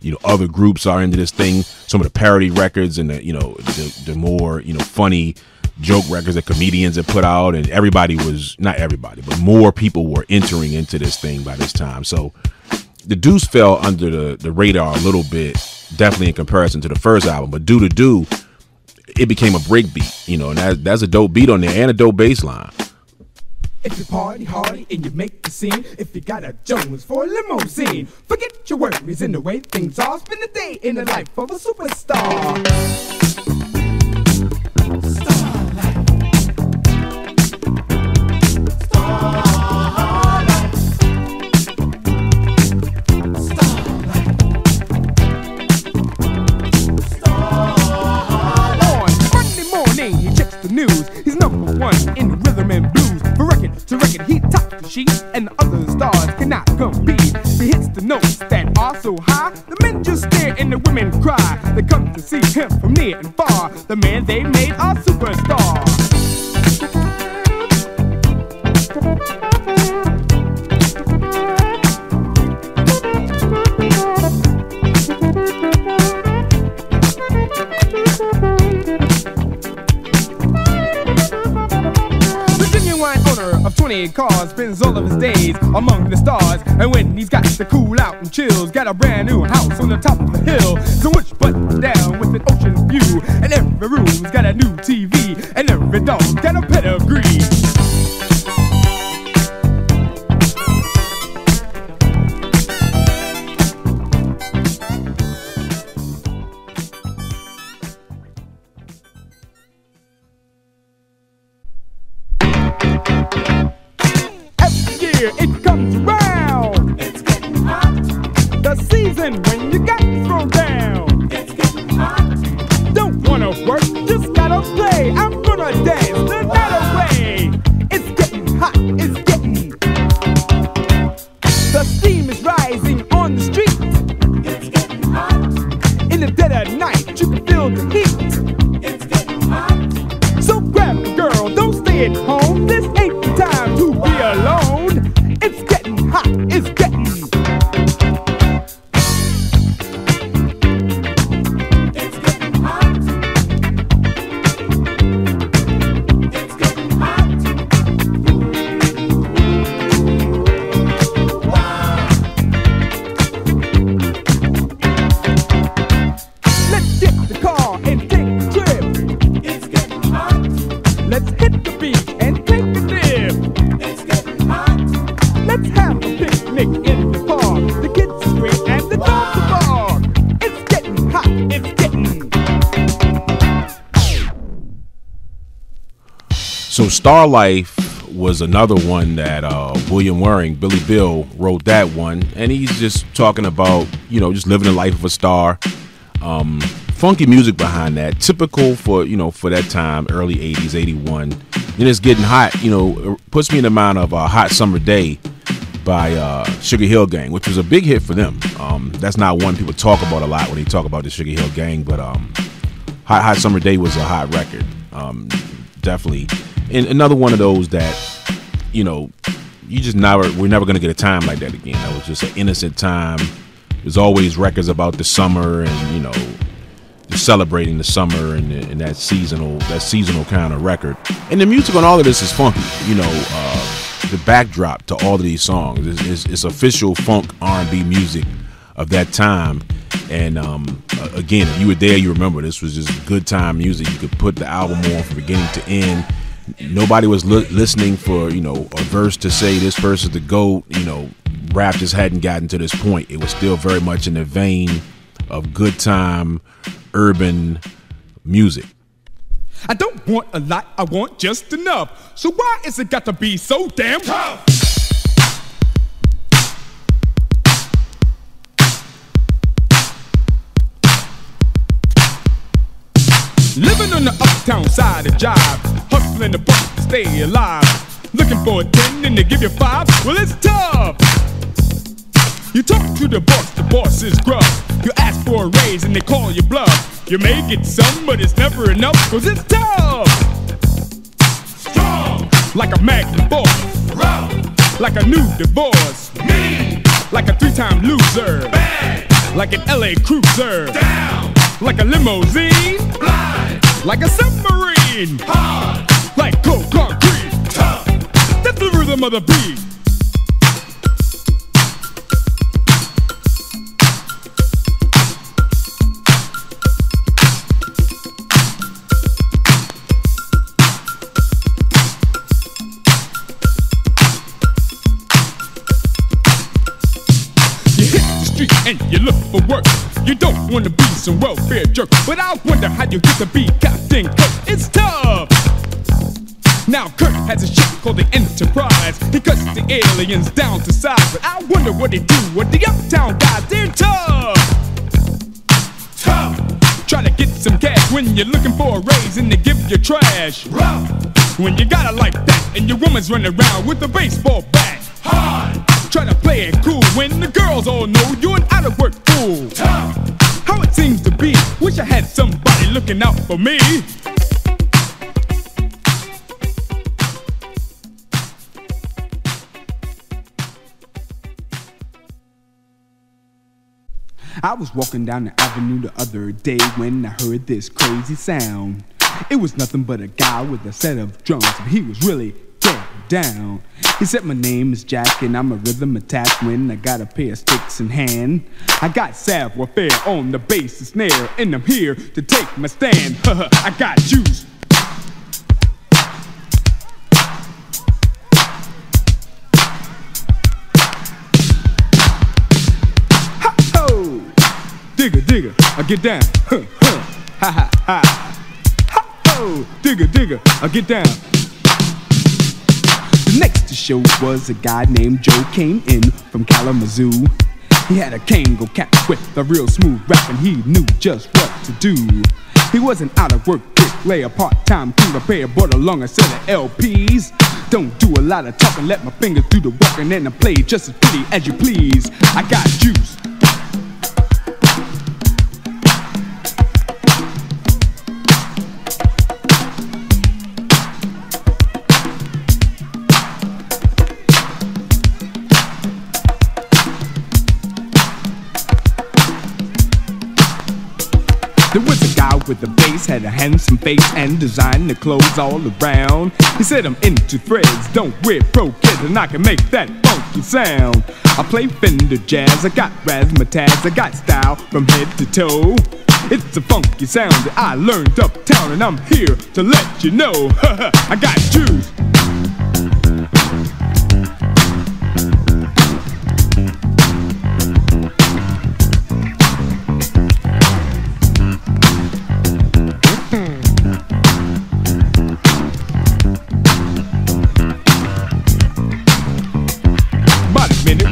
you know, other groups are into this thing. Some of the parody records and the you know the, the more you know funny joke records that comedians have put out, and everybody was not everybody, but more people were entering into this thing by this time. So the Deuce fell under the, the radar a little bit, definitely in comparison to the first album. But Do the Do, it became a break beat, you know, and that, that's a dope beat on there and a dope bass line. If you party hardy and you make the scene, if you got a Jones for a limousine, forget your worries in the way things are. Spend the day in the life of a superstar. News. He's number one in rhythm and blues. To record, he tops the sheet, and the other stars cannot compete. He hits the notes that are so high, the men just stare and the women cry. They come to see him from near and far. The man they made a superstar. Of 28 cars, spends all of his days among the stars. And when he's got to cool out and chills, got a brand new house on the top of the hill. So which button down with an ocean view. And every room's got a new TV, and every dog's got a pedigree. here. It Star Life was another one that uh, William Waring, Billy Bill, wrote that one, and he's just talking about you know just living the life of a star. Um, funky music behind that, typical for you know for that time, early '80s, '81. Then it's getting hot. You know, puts me in the mind of a "Hot Summer Day" by uh, Sugar Hill Gang, which was a big hit for them. Um, that's not one people talk about a lot when they talk about the Sugar Hill Gang, but um, Hot Hot Summer Day was a hot record. Um, definitely and another one of those that you know you just never we're never gonna get a time like that again. That was just an innocent time. There's always records about the summer and you know celebrating the summer and, and that seasonal that seasonal kind of record. And the music on all of this is funky. You know, uh, the backdrop to all of these songs is, is, is official funk R&B music of that time. And um, again, if you were there, you remember this was just good time music. You could put the album on from beginning to end nobody was li- listening for you know a verse to say this verse is the goat. You know, rap just hadn't gotten to this point. It was still very much in the vein of good time urban music. I don't want a lot, I want just enough. So why is it got to be so damn tough? Living on the uptown side of jive, hustling the bucks stay alive. Looking for a 10 and they give you 5? Well, it's tough. You talk to the boss, the boss is gruff. You ask for a raise and they call you bluff. You may get some, but it's never enough, cause it's tough. Strong. Like a magnum force. Rough. Like a new divorce. Mean. Like a three time loser. Bad. Like an LA cruiser. Down. Like a limousine. Blind. Like a submarine. Hard. Like cold concrete. Tough. That's the rhythm of the beat. and you look for work. You don't wanna be some welfare jerk, but I wonder how you get to be Captain Kirk. It's tough. Now Kirk has a ship called the Enterprise. He cuts the aliens down to size, but I wonder what they do with the uptown guys. They're tough. Tough. Try to get some cash when you're looking for a raise and they give you trash. Rough. When you got it like that and your woman's running around with a baseball bat. Hard. Try to play it cool when the girls all know you're an out of work fool. Tough. How it seems to be. Wish I had somebody looking out for me. I was walking down the avenue the other day when I heard this crazy sound. It was nothing but a guy with a set of drums, and he was really get down. He said my name is Jack and I'm a rhythm attack when I got a pair of sticks in hand. I got savoir faire on the bass and snare and I'm here to take my stand. [LAUGHS] I got juice. Digger, digger, I get down. Huh, huh, ha ha ha. Ha-ho! Digger, digger, I get down. The next to show was a guy named Joe came in from Kalamazoo. He had a Kangol cap with a real smooth rap and he knew just what to do. He wasn't out of work, lay a part-time cooler pair, bought along a set of LPs. Don't do a lot of talking, let my fingers do the work and I play just as pretty as you please. I got juice. There was a guy with a bass, had a handsome face, and designed the clothes all around. He said, I'm into threads, don't wear pro kids, and I can make that funky sound. I play Fender jazz, I got razzmatazz, I got style from head to toe. It's a funky sound that I learned uptown, and I'm here to let you know. [LAUGHS] I got juice.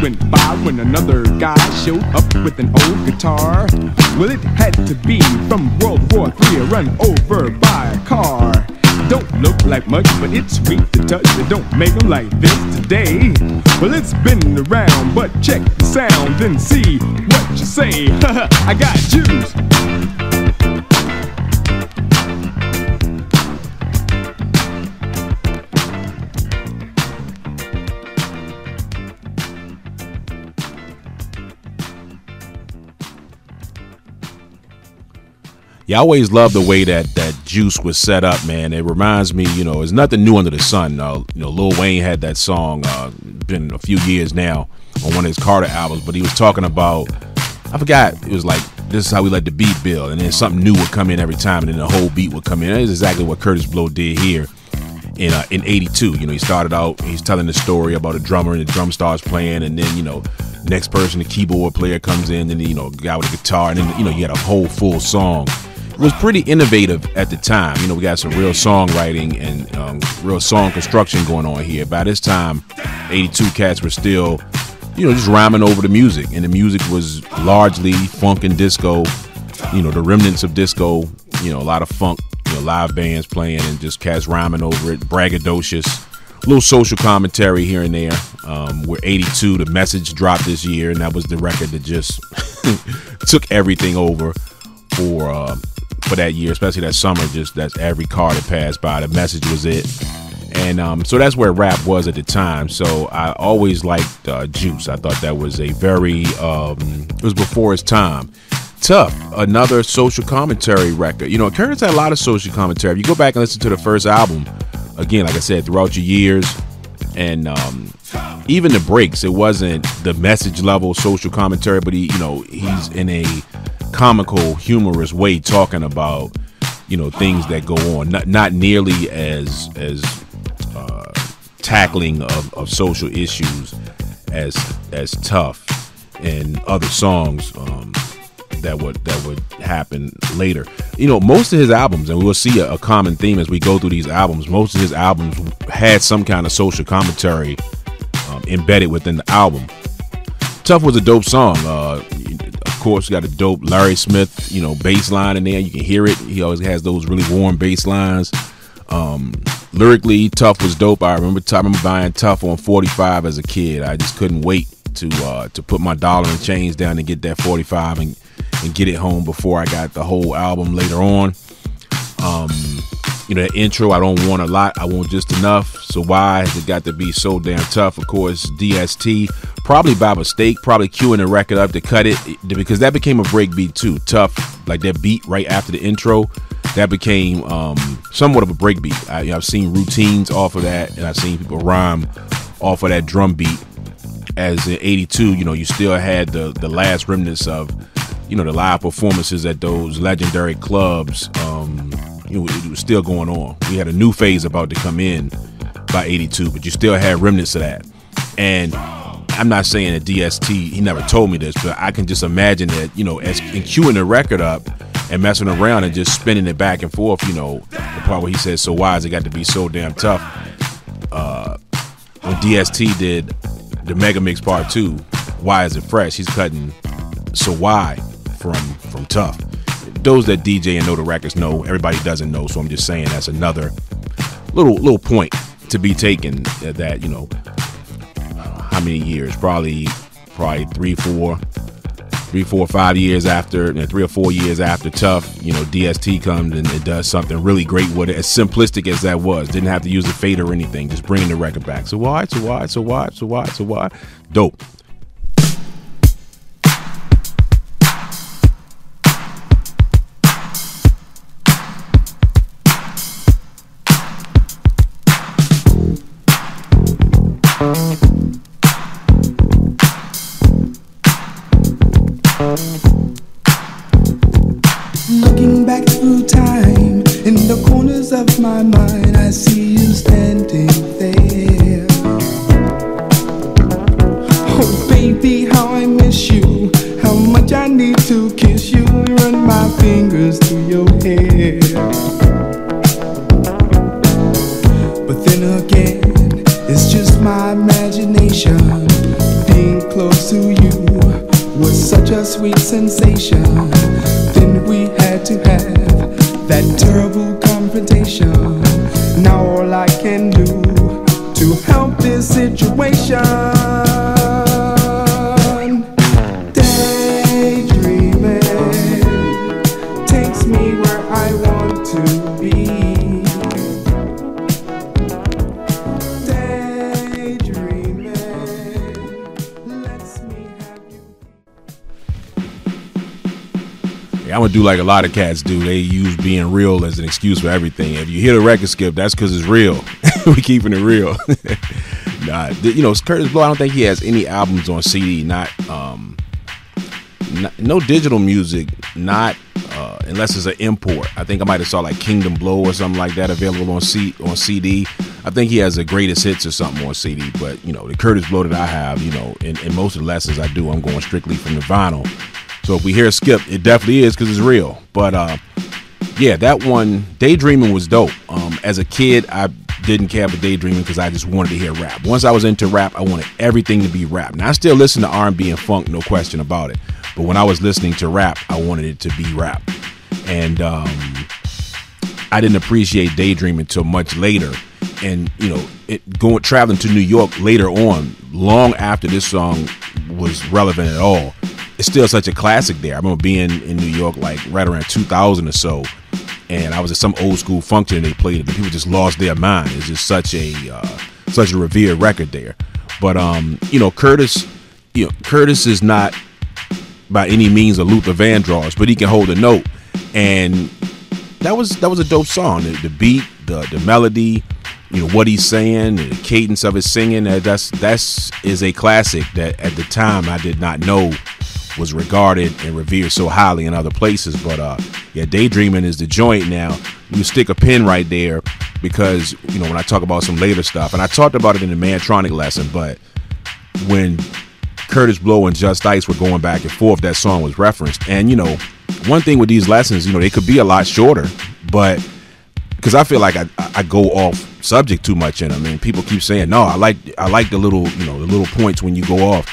Went by when another guy showed up with an old guitar. Well, it had to be from World War III, run over by a car. Don't look like much, but it's sweet to touch. They don't make them like this today. Well, it's been around, but check the sound and see what you say. [LAUGHS] I got juice. Yeah, I always love the way that that Juice was set up, man. It reminds me, you know, it's nothing new under the sun. Uh, you know, Lil Wayne had that song, uh, been a few years now, on one of his Carter albums, but he was talking about, I forgot, it was like, this is how we let the beat build, and then something new would come in every time, and then the whole beat would come in. That's exactly what Kurtis Blow did here in uh, in '82. You know, he started out, he's telling the story about a drummer, and the drum starts playing, and then you know, next person, the keyboard player comes in, and then, you know, guy with a guitar, and then you know, you had a whole full song. Was pretty innovative at the time. You know, we got some real songwriting and um, real song construction going on here. By this time, '82 cats were still, you know, just rhyming over the music, and the music was largely funk and disco. You know, the remnants of disco. You know, a lot of funk. You know, live bands playing and just cats rhyming over it, braggadocious. Little social commentary here and there. Um, we're 82. The message dropped this year, and that was the record that just [LAUGHS] took everything over for uh, for that year, especially that summer. Just that's every car that passed by. The message was it, and um, so that's where rap was at the time. So I always liked uh, Juice. I thought that was a very um, it was before its time. Tough, another social commentary record. You know, Kurtis had a lot of social commentary. If you go back and listen to the first album, again, like I said, throughout your years, and um, even the breaks, it wasn't the message level social commentary, but he, you know, he's in a comical, humorous way talking about, you know, things that go on. Not not nearly as as uh, tackling of, of social issues as as tough and other songs. Um, that would that would happen later. You know, most of his albums, and we'll see a, a, common theme as we go through these albums. Most of his albums had some kind of social commentary um, embedded within the album. Tough was a dope song. Uh, of course, got a dope Larry Smith, you know, bass line in there. You can hear it. He always has those really warm bass lines. Um, lyrically, Tough was dope. I remember, I remember buying Tough on 45 as a kid. I just couldn't wait to uh, to put my dollar and change down and get that 45 and and get it home before I got the whole album later on. Um, you know, the intro, I don't want a lot, I want just enough. So why has it got to be so damn tough? Of course, DST, probably by mistake, probably queuing the record up to cut it because that became a breakbeat too. Tough, like that beat right after the intro, that became um, somewhat of a break breakbeat. I, have seen routines off of that, and I've seen people rhyme off of that drum beat. As in '82, you know, you still had the the last remnants of you know the live performances at those legendary clubs um, know, it was still going on. We had a new phase about to come in by 82 but you still had remnants of that. And i'm not saying that dst he never told me this but i can just imagine that you know as in queuing the record up and messing around and just spinning it back and forth you know the part where he says so why has it got to be so damn tough? Uh, when dst did the mega mix part two why is it fresh? He's cutting so why from from Tough. Those that DJ and know the records know. Everybody doesn't know, so I'm just saying that's another little little point to be taken. That you know, uh, how many years? Probably probably three, four, three, four, five years after, you know, three or four years after Tough, you know, DST comes and it does something really great with it. As simplistic as that was, didn't have to use a fade or anything, just bringing the record back. So why? So why? So why? So why? So why? Dope. Like a lot of cats do. They use being real as an excuse for everything. If you hear the record skip, that's because it's real. [LAUGHS] we keeping it real. [LAUGHS] nah, you know, Kurtis Blow. I don't think he has any albums on CD. Not, um, not, no digital music. Not uh, unless it's an import. I think I might have saw like Kingdom Blow or something like that available on C on CD. I think he has the greatest hits or something on CD. But you know, the Kurtis Blow that I have, you know, in most of the lessons I do, I'm going strictly from the vinyl. So if we hear Skip, it definitely is because it's real. But uh, yeah, that one, Daydreaming was dope. Um, as a kid, I didn't care for Daydreaming because I just wanted to hear rap. Once I was into rap, I wanted everything to be rap. Now I still listen to R&B and funk, no question about it. But when I was listening to rap, I wanted it to be rap. And um, I didn't appreciate daydreaming until much later. And you know, it going traveling to New York later on, long after this song was relevant at all. It's still such a classic there. I remember being in New York like right around 2000 or so, and I was at some old school function and they played it, and people just lost their mind. It's just such a uh, such a revered record there. But um, you know, Kurtis, you know, Kurtis is not by any means a Luther Vandross, but he can hold a note, and that was that was a dope song. The, the beat, the the melody, you know what he's saying, the cadence of his singing. That's that's is a classic that at the time I did not know was regarded and revered so highly in other places. But uh, yeah, daydreaming is the joint now. You stick a pin right there because you know when I talk about some later stuff, and I talked about it in the Mantronix lesson, but when Kurtis Blow and Just Ice were going back and forth, that song was referenced. And you know, one thing with these lessons, you know, they could be a lot shorter, but because I feel like I, I go off subject too much in them. I mean, people keep saying, no, I like I like the little you know the little points when you go off,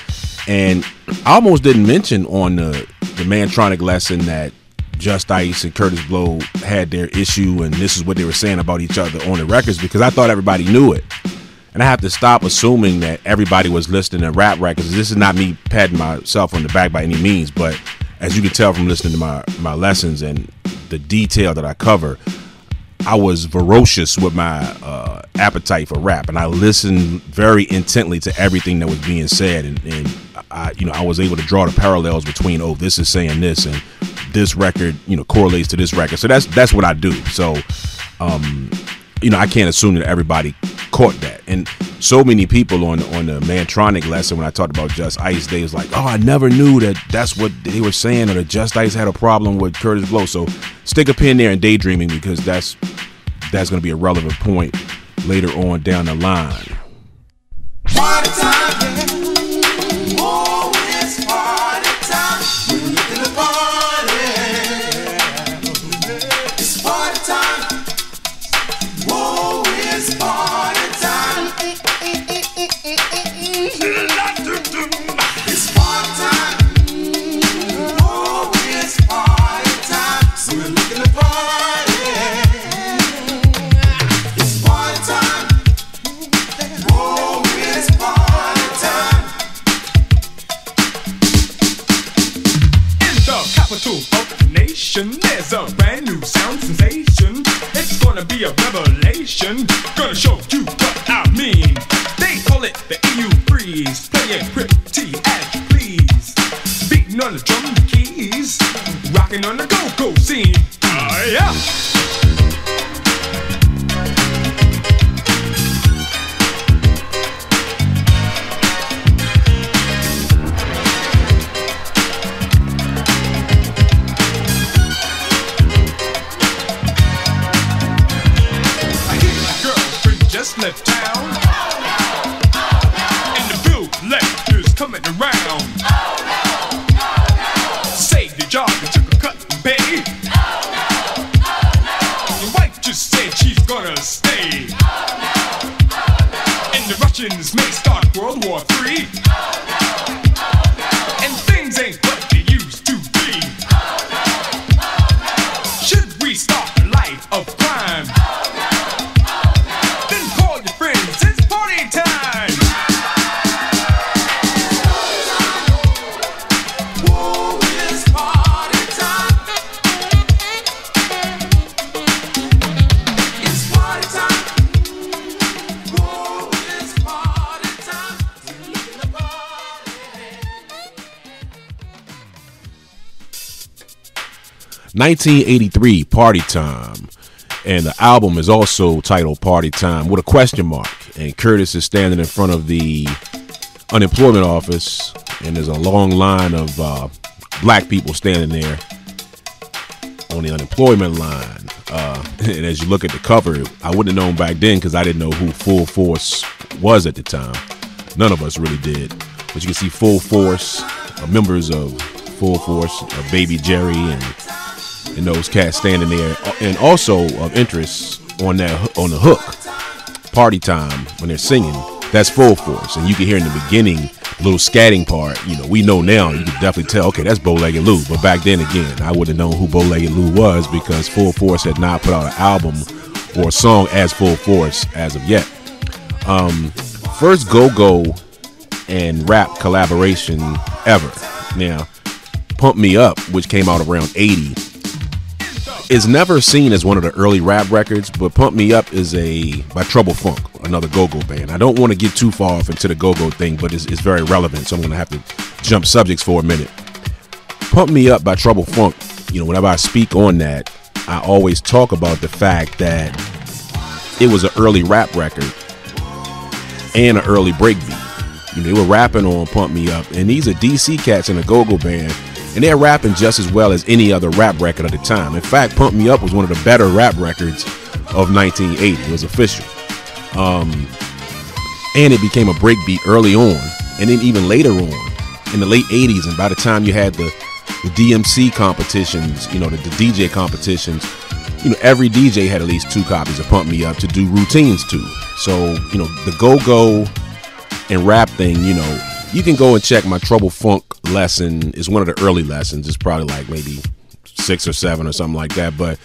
and I almost didn't mention on the the Mantronix lesson that Just Ice and Kurtis Blow had their issue, and this is what they were saying about each other on the records because I thought everybody knew it. And I have to stop assuming that everybody was listening to rap records. This is not me patting myself on the back by any means, but as you can tell from listening to my, my lessons and the detail that I cover, I was ferocious with my uh, appetite for rap, and I listened very intently to everything that was being said, and, and, I, you know, I was able to draw the parallels between, oh, this is saying this, and this record, you know, correlates to this record. So that's that's what I do. So, um, you know, I can't assume that everybody caught that, and so many people on on the Mantronix lesson when I talked about Just Ice, they was like, "Oh, I never knew that that's what they were saying, or that Just Ice had a problem with Kurtis Blow." So stick a pin there in daydreaming because that's that's going to be a relevant point later on down the line. 1983 Party Time. And the album is also titled Party Time with a question mark. And Kurtis is standing in front of the unemployment office, and there's a long line of uh, black people standing there on the unemployment line. Uh, [LAUGHS] and as you look at the cover, I wouldn't have known back then because I didn't know who Full Force was at the time. None of us really did. But you can see Full Force, uh, members of Full Force, uh, Baby Jerry, and and those cats standing there, and also of interest on that on the hook, party time when they're singing. That's full force, and you can hear in the beginning little scatting part, you know, we know now, you can definitely tell, okay, that's Bowlegged Lou. But back then, again, I wouldn't have known who Bowlegged Lou was because Full Force had not put out an album or a song as Full Force as of yet. Um, first go go and rap collaboration ever. Now, Pump Me Up, which came out around 80, is never seen as one of the early rap records, but Pump Me Up is a by Trouble Funk, another go-go band. I don't want to get too far off into the go-go thing, but it's, it's very relevant, so I'm going to have to jump subjects for a minute. Pump Me Up by Trouble Funk, you know, whenever I speak on that, I always talk about the fact that it was an early rap record and an early breakbeat. You know, they were rapping on Pump Me Up, and these are DC cats in a go-go band and they're rapping just as well as any other rap record at the time. In fact, Pump Me Up was one of the better rap records of 1980. It was official. Um, and it became a breakbeat early on, and then even later on in the late 80s. And by the time you had the, the DMC competitions, you know, the, the DJ competitions, you know, every DJ had at least two copies of Pump Me Up to do routines to. So, you know, the go go and rap thing, you know, you can go and check my Trouble Funk lesson. is one of the early lessons. It's probably like maybe six or seven or something like that. But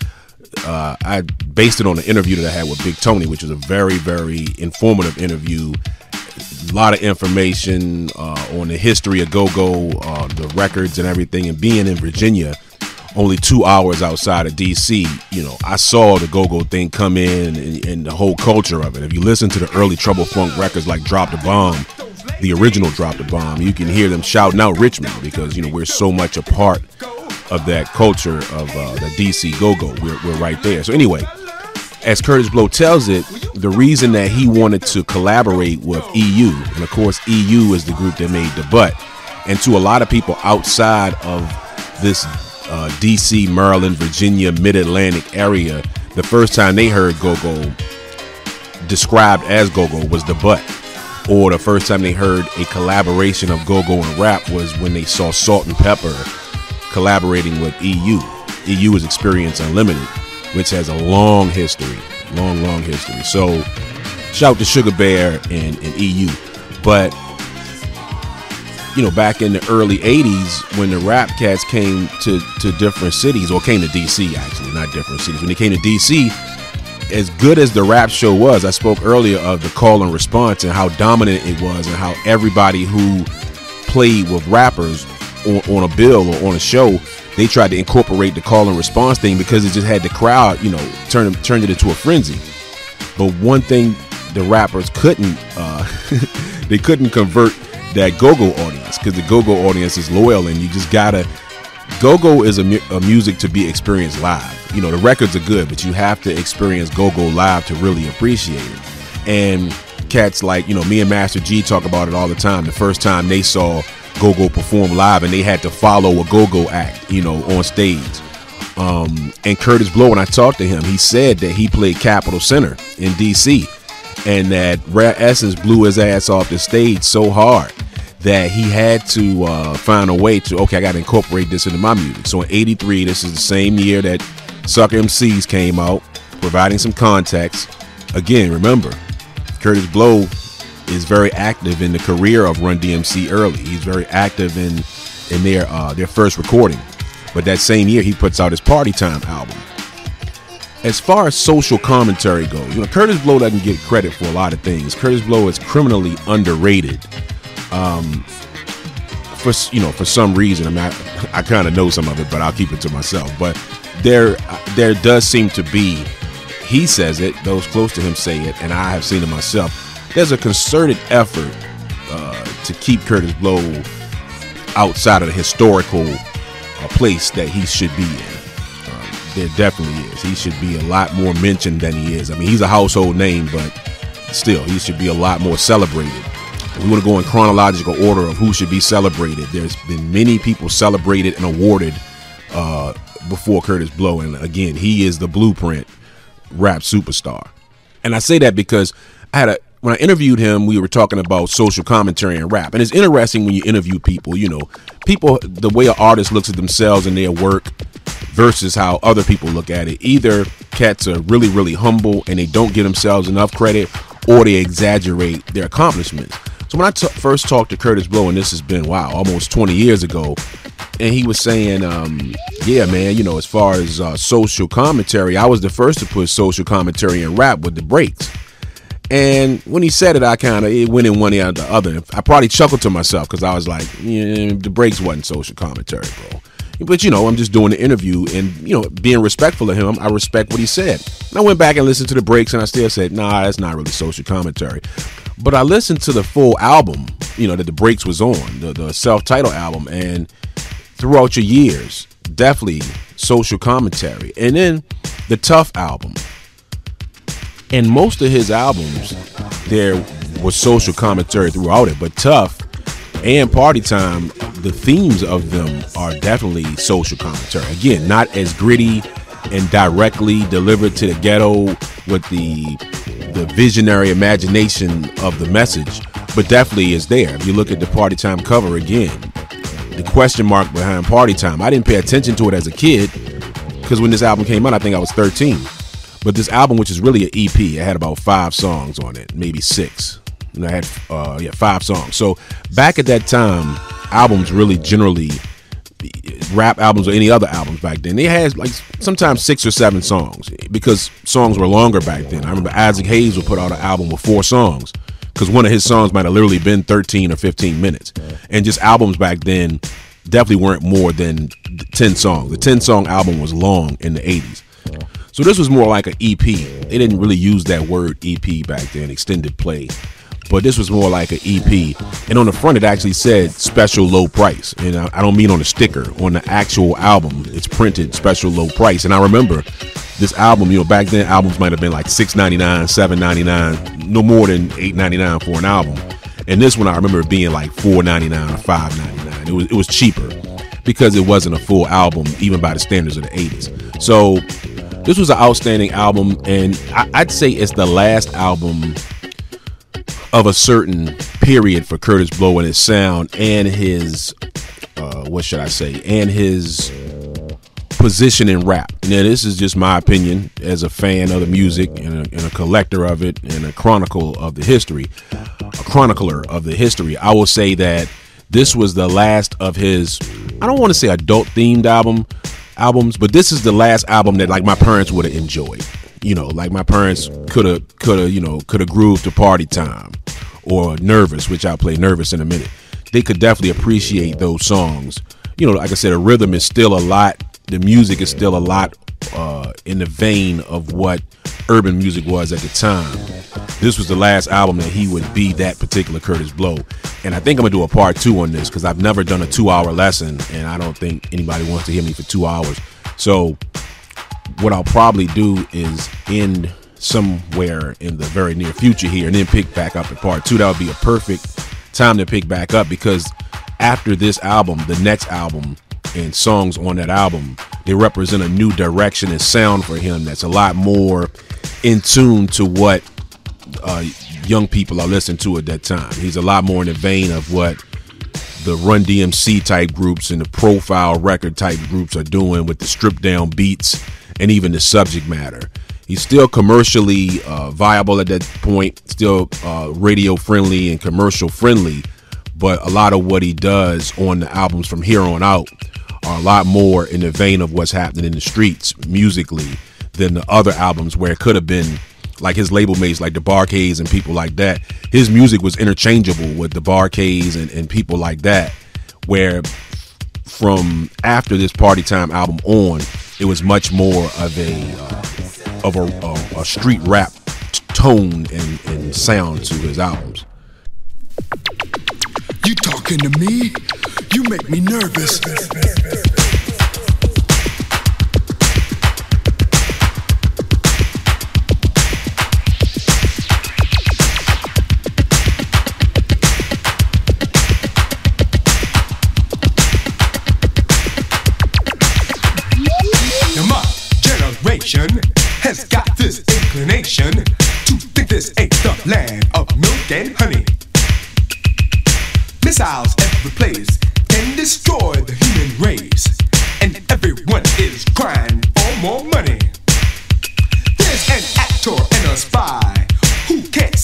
uh, I based it on an interview that I had with Big Tony, which was a very, very informative interview. A lot of information uh, on the history of Go Go, uh, the records and everything, and being in Virginia, only two hours outside of DC. You know, I saw the Go Go thing come in and, and the whole culture of it. If you listen to the early Trouble Funk records like Drop the Bomb the original Drop the Bomb, you can hear them shouting out Richmond because you know we're so much a part of that culture of uh, the DC Go Go. We're, we're right there. So anyway, as Kurtis Blow tells it, the reason that he wanted to collaborate with EU, and of course EU is the group that made the butt, and to a lot of people outside of this uh, DC, Maryland, Virginia, Mid Atlantic area, the first time they heard Go Go described as Go Go was the butt or the first time they heard a collaboration of go-go and rap was when they saw Salt-N-Pepa collaborating with EU. EU is Experience Unlimited, which has a long history, long, long history. So shout to Sugar Bear and, and EU. But you know, back in the early '80s, when the rap cats came to to different cities, or came to DC actually, not different cities. When they came to DC, as good as the rap show was, I spoke earlier of the call and response and how dominant it was, and how everybody who played with rappers on, on, a bill or on a show, they tried to incorporate the call and response thing because it just had the crowd, you know, turn turned it into a frenzy. But one thing the rappers couldn't, uh, [LAUGHS] they couldn't convert that go-go audience because the go-go audience is loyal, and you just gotta Go-go is a, mu- a, music to be experienced live. You know, the records are good, but you have to experience go-go live to really appreciate it. And cats like, you know, me and Master Gee talk about it all the time. The first time they saw go-go perform live and they had to follow a go-go act, you know, on stage. Um, and Kurtis Blow, when I talked to him, he said that he played Capitol Center in D.C. and that Rare Essence blew his ass off the stage so hard that he had to uh, find a way to okay, I got to incorporate this into my music. So in '83, this is the same year that Sucker MCs came out, providing some context. Again, remember, Kurtis Blow is very active in the career of Run DMC early. He's very active in in their uh, their first recording. But that same year, he puts out his Party Time album. As far as social commentary goes, you know, Kurtis Blow doesn't get credit for a lot of things. Kurtis Blow is criminally underrated um, for you know, for some reason, I mean, I, [LAUGHS] I kind of know some of it, but I'll keep it to myself. But there, there does seem to be. He says it; those close to him say it, and I have seen it myself. There's a concerted effort uh, to keep Kurtis Blow outside of the historical uh, place that he should be in. Um, there definitely is. He should be a lot more mentioned than he is. I mean, he's a household name, but still, he should be a lot more celebrated we want to go in chronological order of who should be celebrated. There's been many people celebrated and awarded uh, before Kurtis Blow, and again, he is the blueprint rap superstar. And I say that because I had a when I interviewed him, we were talking about social commentary and rap. And it's interesting when you interview people, you know, people, the way an artist looks at themselves and their work versus how other people look at it. Either cats are really, really humble and they don't give themselves enough credit, or they exaggerate their accomplishments. So when I t- first talked to Kurtis Blow, and this has been wow, almost 20 years ago, and he was saying, um, "Yeah, man, you know, as far as uh, social commentary, I was the first to put social commentary in rap with the breaks." And when he said it, I kind of it went in one ear out the other. I probably chuckled to myself because I was like, yeah, "The breaks wasn't social commentary, bro." But you know, I'm just doing the interview and you know, being respectful of him. I respect what he said. And I went back and listened to the breaks, and I still said, "Nah, that's not really social commentary." But I listened to the full album, you know, that the breaks was on, the, the self-titled album, and throughout your years, definitely social commentary. And then the Tough album. And most of his albums, there was social commentary throughout it, but Tough and Party Time, the themes of them are definitely social commentary. Again, not as gritty and directly delivered to the ghetto with the the visionary imagination of the message, but definitely is there. If you look at the Party Time cover again, the question mark behind Party Time, I didn't pay attention to it as a kid because when this album came out, I think I was 13. But this album, which is really an EP, it had about five songs on it, maybe six. And I had uh, yeah five songs. So back at that time, albums really generally rap albums or any other albums back then. They had like sometimes six or seven songs because songs were longer back then. I remember Isaac Hayes would put out an album with four songs because one of his songs might have literally been 13 or 15 minutes. And just albums back then definitely weren't more than 10 songs. The 10 song album was long in the 80s. So this was more like an EP. They didn't really use that word EP back then, extended play but this was more like an EP. And on the front, it actually said special low price. And I, I don't mean on the sticker, on the actual album, it's printed special low price. And I remember this album, you know, back then albums might have been like six ninety nine, seven ninety nine, no more than eight ninety nine for an album. And this one I remember being like four ninety nine or five ninety nine. It was it was cheaper because it wasn't a full album, even by the standards of the eighties. So this was an outstanding album, and I, I'd say it's the last album of a certain period for Kurtis Blow and his sound and his uh, what should I say and his position in rap. Now this is just my opinion as a fan of the music and a, and a collector of it and a chronicle of the history, a chronicler of the history. I will say that this was the last of his. I don't want to say adult themed album albums, but this is the last album that like my parents would have enjoyed you know, like my parents could have, could have, you know, could have grooved to party time or nervous, which I'll play nervous in a minute. They could definitely appreciate those songs. You know, like I said, the rhythm is still a lot, the music is still a lot uh, in the vein of what urban music was at the time. This was the last album that he would be that particular Kurtis Blow. And I think I'm gonna do a part two on this because I've never done a two hour lesson and I don't think anybody wants to hear me for two hours. So what I'll probably do is end somewhere in the very near future here and then pick back up at part two. That would be a perfect time to pick back up because after this album, the next album and songs on that album, they represent a new direction and sound for him that's a lot more in tune to what uh, young people are listening to at that time. He's a lot more in the vein of what the Run DMC type groups and the profile record type groups are doing with the stripped down beats and even the subject matter. He's still commercially uh, viable at that point, still uh, radio friendly and commercial friendly, but a lot of what he does on the albums from here on out are a lot more in the vein of what's happening in the streets musically than the other albums where it could have been like his label mates like the Bar-Kays and people like that. His music was interchangeable with the Bar-Kays and, and people like that, where from after this Party Time album on, it was much more of a uh, of a, a, a, street rap tone and, and sound to his albums. You talking to me? You make me nervous. Has got this inclination to think this ain't the land of milk and honey. Missiles every place can destroy the human race, and everyone is crying for more money. There's an actor and a spy who can't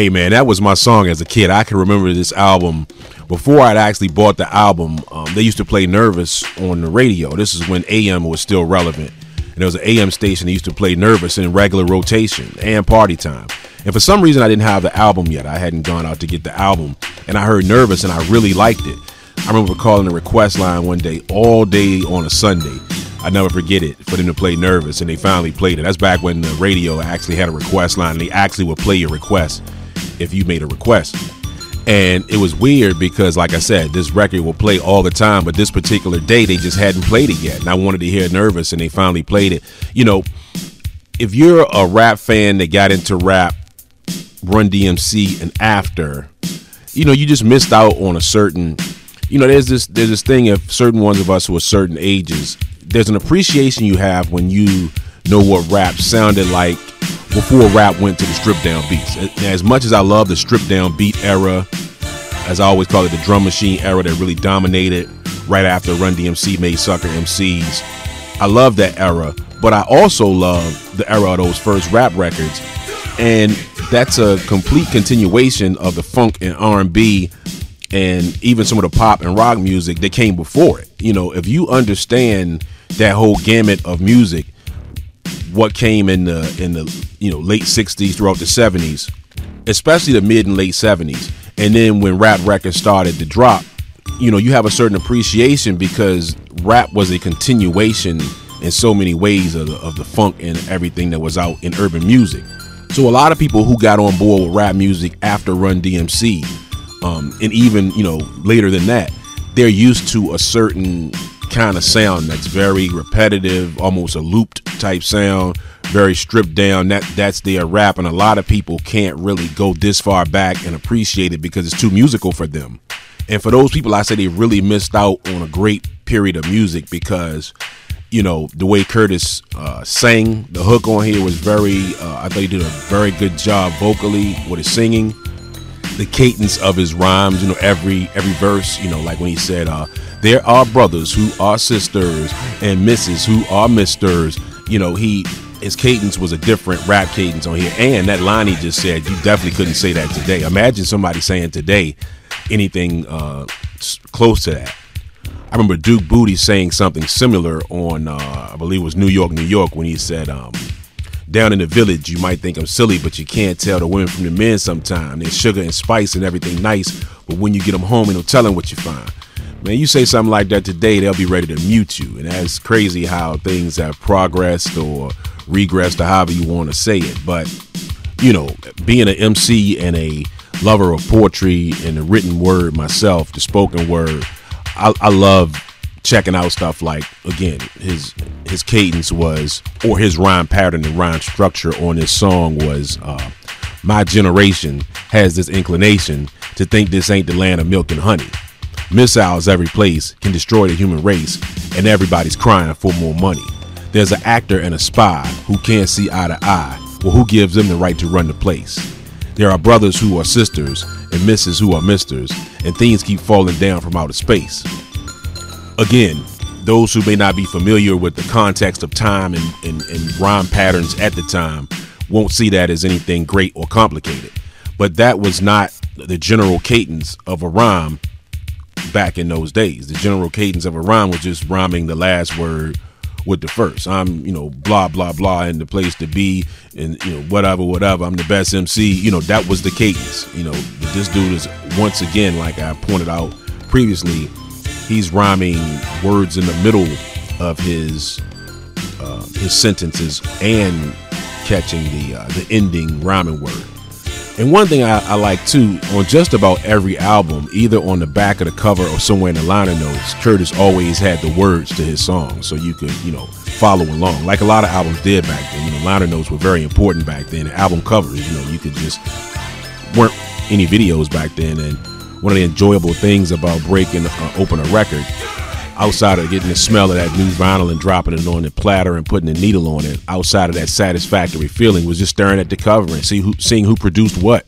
Hey man, that was my song as a kid. I can remember this album before I'd actually bought the album. Um, they used to play Nervous on the radio. This is when AM was still relevant, and there was an AM station that used to play Nervous in regular rotation and party time. And for some reason, I didn't have the album yet. I hadn't gone out to get the album, and I heard Nervous, and I really liked it. I remember calling the request line one day, all day on a Sunday. I never forget it for them to play Nervous, and they finally played it. That's back when the radio actually had a request line. And they actually would play your request if you made a request. And it was weird because, like I said, this record will play all the time, but this particular day they just hadn't played it yet. And I wanted to hear Nervous, and they finally played it. You know, if you're a rap fan that got into rap, Run DMC, and after, you know, you just missed out on a certain. You know, there's this there's this thing of certain ones of us who are certain ages. There's an appreciation you have when you know what rap sounded like before rap went to the strip down beats. As much as I love the strip down beat era, as I always call it, the drum machine era that really dominated right after Run DMC made Sucker MCs. I love that era, but I also love the era of those first rap records, and that's a complete continuation of the funk and R&B and even some of the pop and rock music that came before it. You know, if you understand that whole gamut of music, what came in the in the you know late 60s throughout the 70s especially the mid and late 70s and then when rap records started to drop you know you have a certain appreciation because rap was a continuation in so many ways of the, of the funk and everything that was out in urban music. So a lot of people who got on board with rap music after run dmc um, and even you know later than that they're used to a certain kind of sound that's very repetitive, almost a looped type sound, very stripped down. That that's their rap, and a lot of people can't really go this far back and appreciate it because it's too musical for them. And for those people, I say they really missed out on a great period of music because, you know, the way Kurtis uh, sang, the hook on here was very. Uh, I thought he did a very good job vocally with his singing the cadence of his rhymes, you know, every every verse, you know, like when he said, uh, there are brothers who are sisters and misses who are misters, you know, he his cadence was a different rap cadence on here. And that line he just said, you definitely couldn't say that today. Imagine somebody saying today anything uh, close to that. I remember Duke Bootee saying something similar on, uh, I believe it was New York, New York, when he said, um, down in the village, you might think I'm silly, but you can't tell the women from the men sometimes. There's sugar and spice and everything nice, but when you get them home, ain't no telling what you find. Man, you say something like that today, they'll be ready to mute you. And that's crazy how things have progressed or regressed or however you want to say it. But, you know, being an MC and a lover of poetry and the written word myself, the spoken word, I, I love checking out stuff like again his his cadence was or his rhyme pattern and rhyme structure on this song was uh, my generation has this inclination to think this ain't the land of milk and honey. Missiles every place can destroy the human race and everybody's crying for more money. There's an actor and a spy who can't see eye to eye well who gives them the right to run the place. There are brothers who are sisters and misses who are misters and things keep falling down from outer space again, those who may not be familiar with the context of time and, and, and rhyme patterns at the time won't see that as anything great or complicated. But that was not the general cadence of a rhyme back in those days. The general cadence of a rhyme was just rhyming the last word with the first. I'm, you know, blah blah blah in the place to be and you know, whatever, whatever. I'm the best MC. You know, that was the cadence. You know, this dude is once again, like I pointed out previously, he's rhyming words in the middle of his uh, his sentences and catching the uh, the ending rhyming word. And one thing I, I, like too, on just about every album, either on the back of the cover or somewhere in the liner notes, Kurtis always had the words to his songs, so you could, you know, follow along. Like a lot of albums did back then. You know, liner notes were very important back then. Album covers, you know, you could just weren't any videos back then. And one of the enjoyable things about breaking uh, open a record outside of getting the smell of that new vinyl and dropping it on the platter and putting the needle on it, outside of that satisfactory feeling, was just staring at the cover and see who, seeing who produced what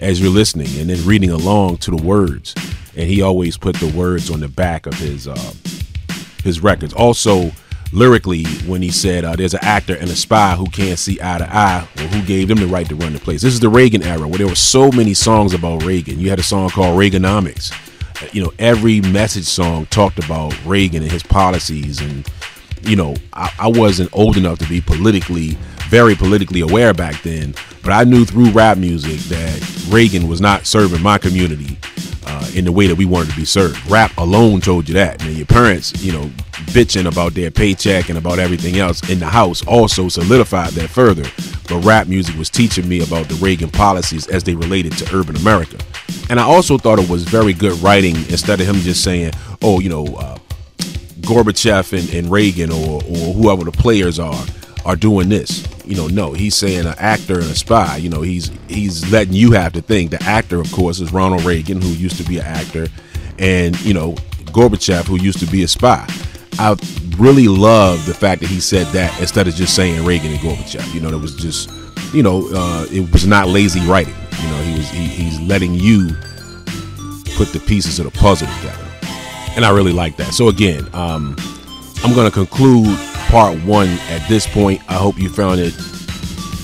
as you're listening, and then reading along to the words. And he always put the words on the back of his uh, his records. Also, lyrically, when he said uh, there's an actor and a spy who can't see eye to eye, or who gave them the right to run the place. This is the Reagan era where there were so many songs about Reagan. You had a song called Reaganomics you know, every message song talked about Reagan and his policies. And, you know, I, I, wasn't old enough to be politically, very politically aware back then, but I knew through rap music that Reagan was not serving my community uh, in the way that we wanted to be served. Rap alone told you that. And your parents, you know, bitching about their paycheck and about everything else in the house also solidified that further. But rap music was teaching me about the Reagan policies as they related to urban America. And I also thought it was very good writing instead of him just saying, oh, you know, uh, Gorbachev and, and Reagan or, or whoever the players are are doing this. You know, no, he's saying an actor and a spy. You know, he's he's letting you have to think. The actor, of course, is Ronald Reagan, who used to be an actor, and you know, Gorbachev, who used to be a spy. I really love the fact that he said that instead of just saying Reagan and Gorbachev. You know, it was just, you know, uh, it was not lazy writing. You know, he was he, he's letting you put the pieces of the puzzle together, and I really like that. So again, um, I'm going to conclude part one at this point. I hope you found it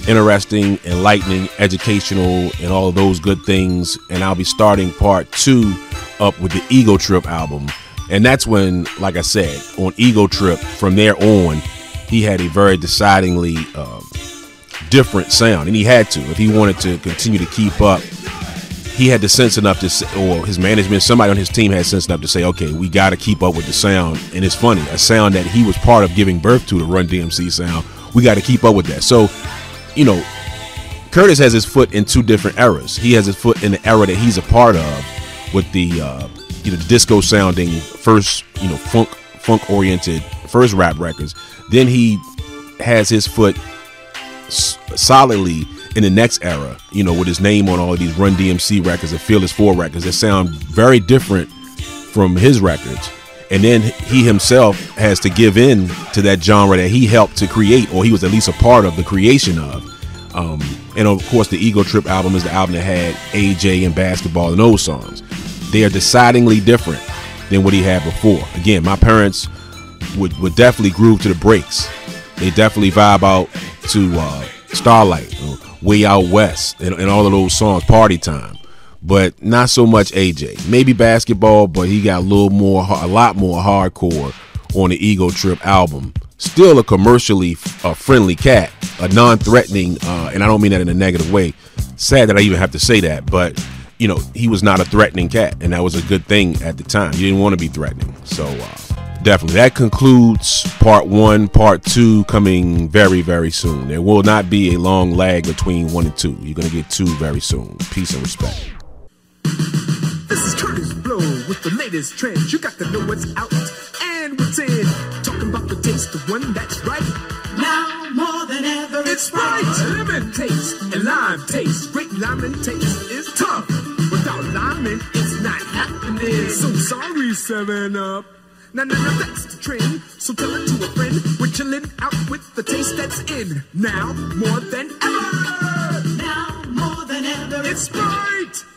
interesting, enlightening, educational, and all those good things. And I'll be starting part two up with the Ego Trip album. And that's when, like I said, on Ego Trip, from there on, he had a very decidingly uh, different sound. And he had to. If he wanted to continue to keep up he had the sense enough to say, or his management, somebody on his team had sense enough to say, okay, we got to keep up with the sound. And it's funny, a sound that he was part of giving birth to, the Run DMC sound. We got to keep up with that. So, you know, Kurtis has his foot in two different eras. He has his foot in the era that he's a part of, with the uh, you know disco sounding first, you know, funk funk oriented first rap records. Then he has his foot solidly in the next era, you know, with his name on all of these Run DMC records and Fearless 4 records that sound very different from his records. And then he himself has to give in to that genre that he helped to create, or he was at least a part of the creation of. Um, and of course, the Ego Trip album is the album that had AJ and basketball and those songs. They are decidingly different than what he had before. Again, my parents would, would definitely groove to the breaks. They definitely vibe out to uh, Starlight, Way Out West, and, and all of those songs, Party Time. But not so much AJ. Maybe basketball, but he got a little more, a lot more hardcore on the Ego Trip album. Still a commercially uh, friendly cat, a non-threatening, uh, and I don't mean that in a negative way. Sad that I even have to say that, but you know he was not a threatening cat, and that was a good thing at the time. You didn't want to be threatening, so uh, definitely. That concludes part one. Part two coming very, very soon. There will not be a long lag between one and two. You're going to get two very soon. Peace and respect. This is Kurtis Blow with the latest trends. You got to know what's out and what's in. Talking about the taste, the one that's right. Now more than ever, it's right. Lemon taste and lime taste. Great lemon taste is tough. Without lime, it's not happening. So sorry, 7 Up. Now, now, now, that's the trend. So tell it to a friend. We're chilling out with the taste that's in. Now, more than ever. Now, more than ever. It's right.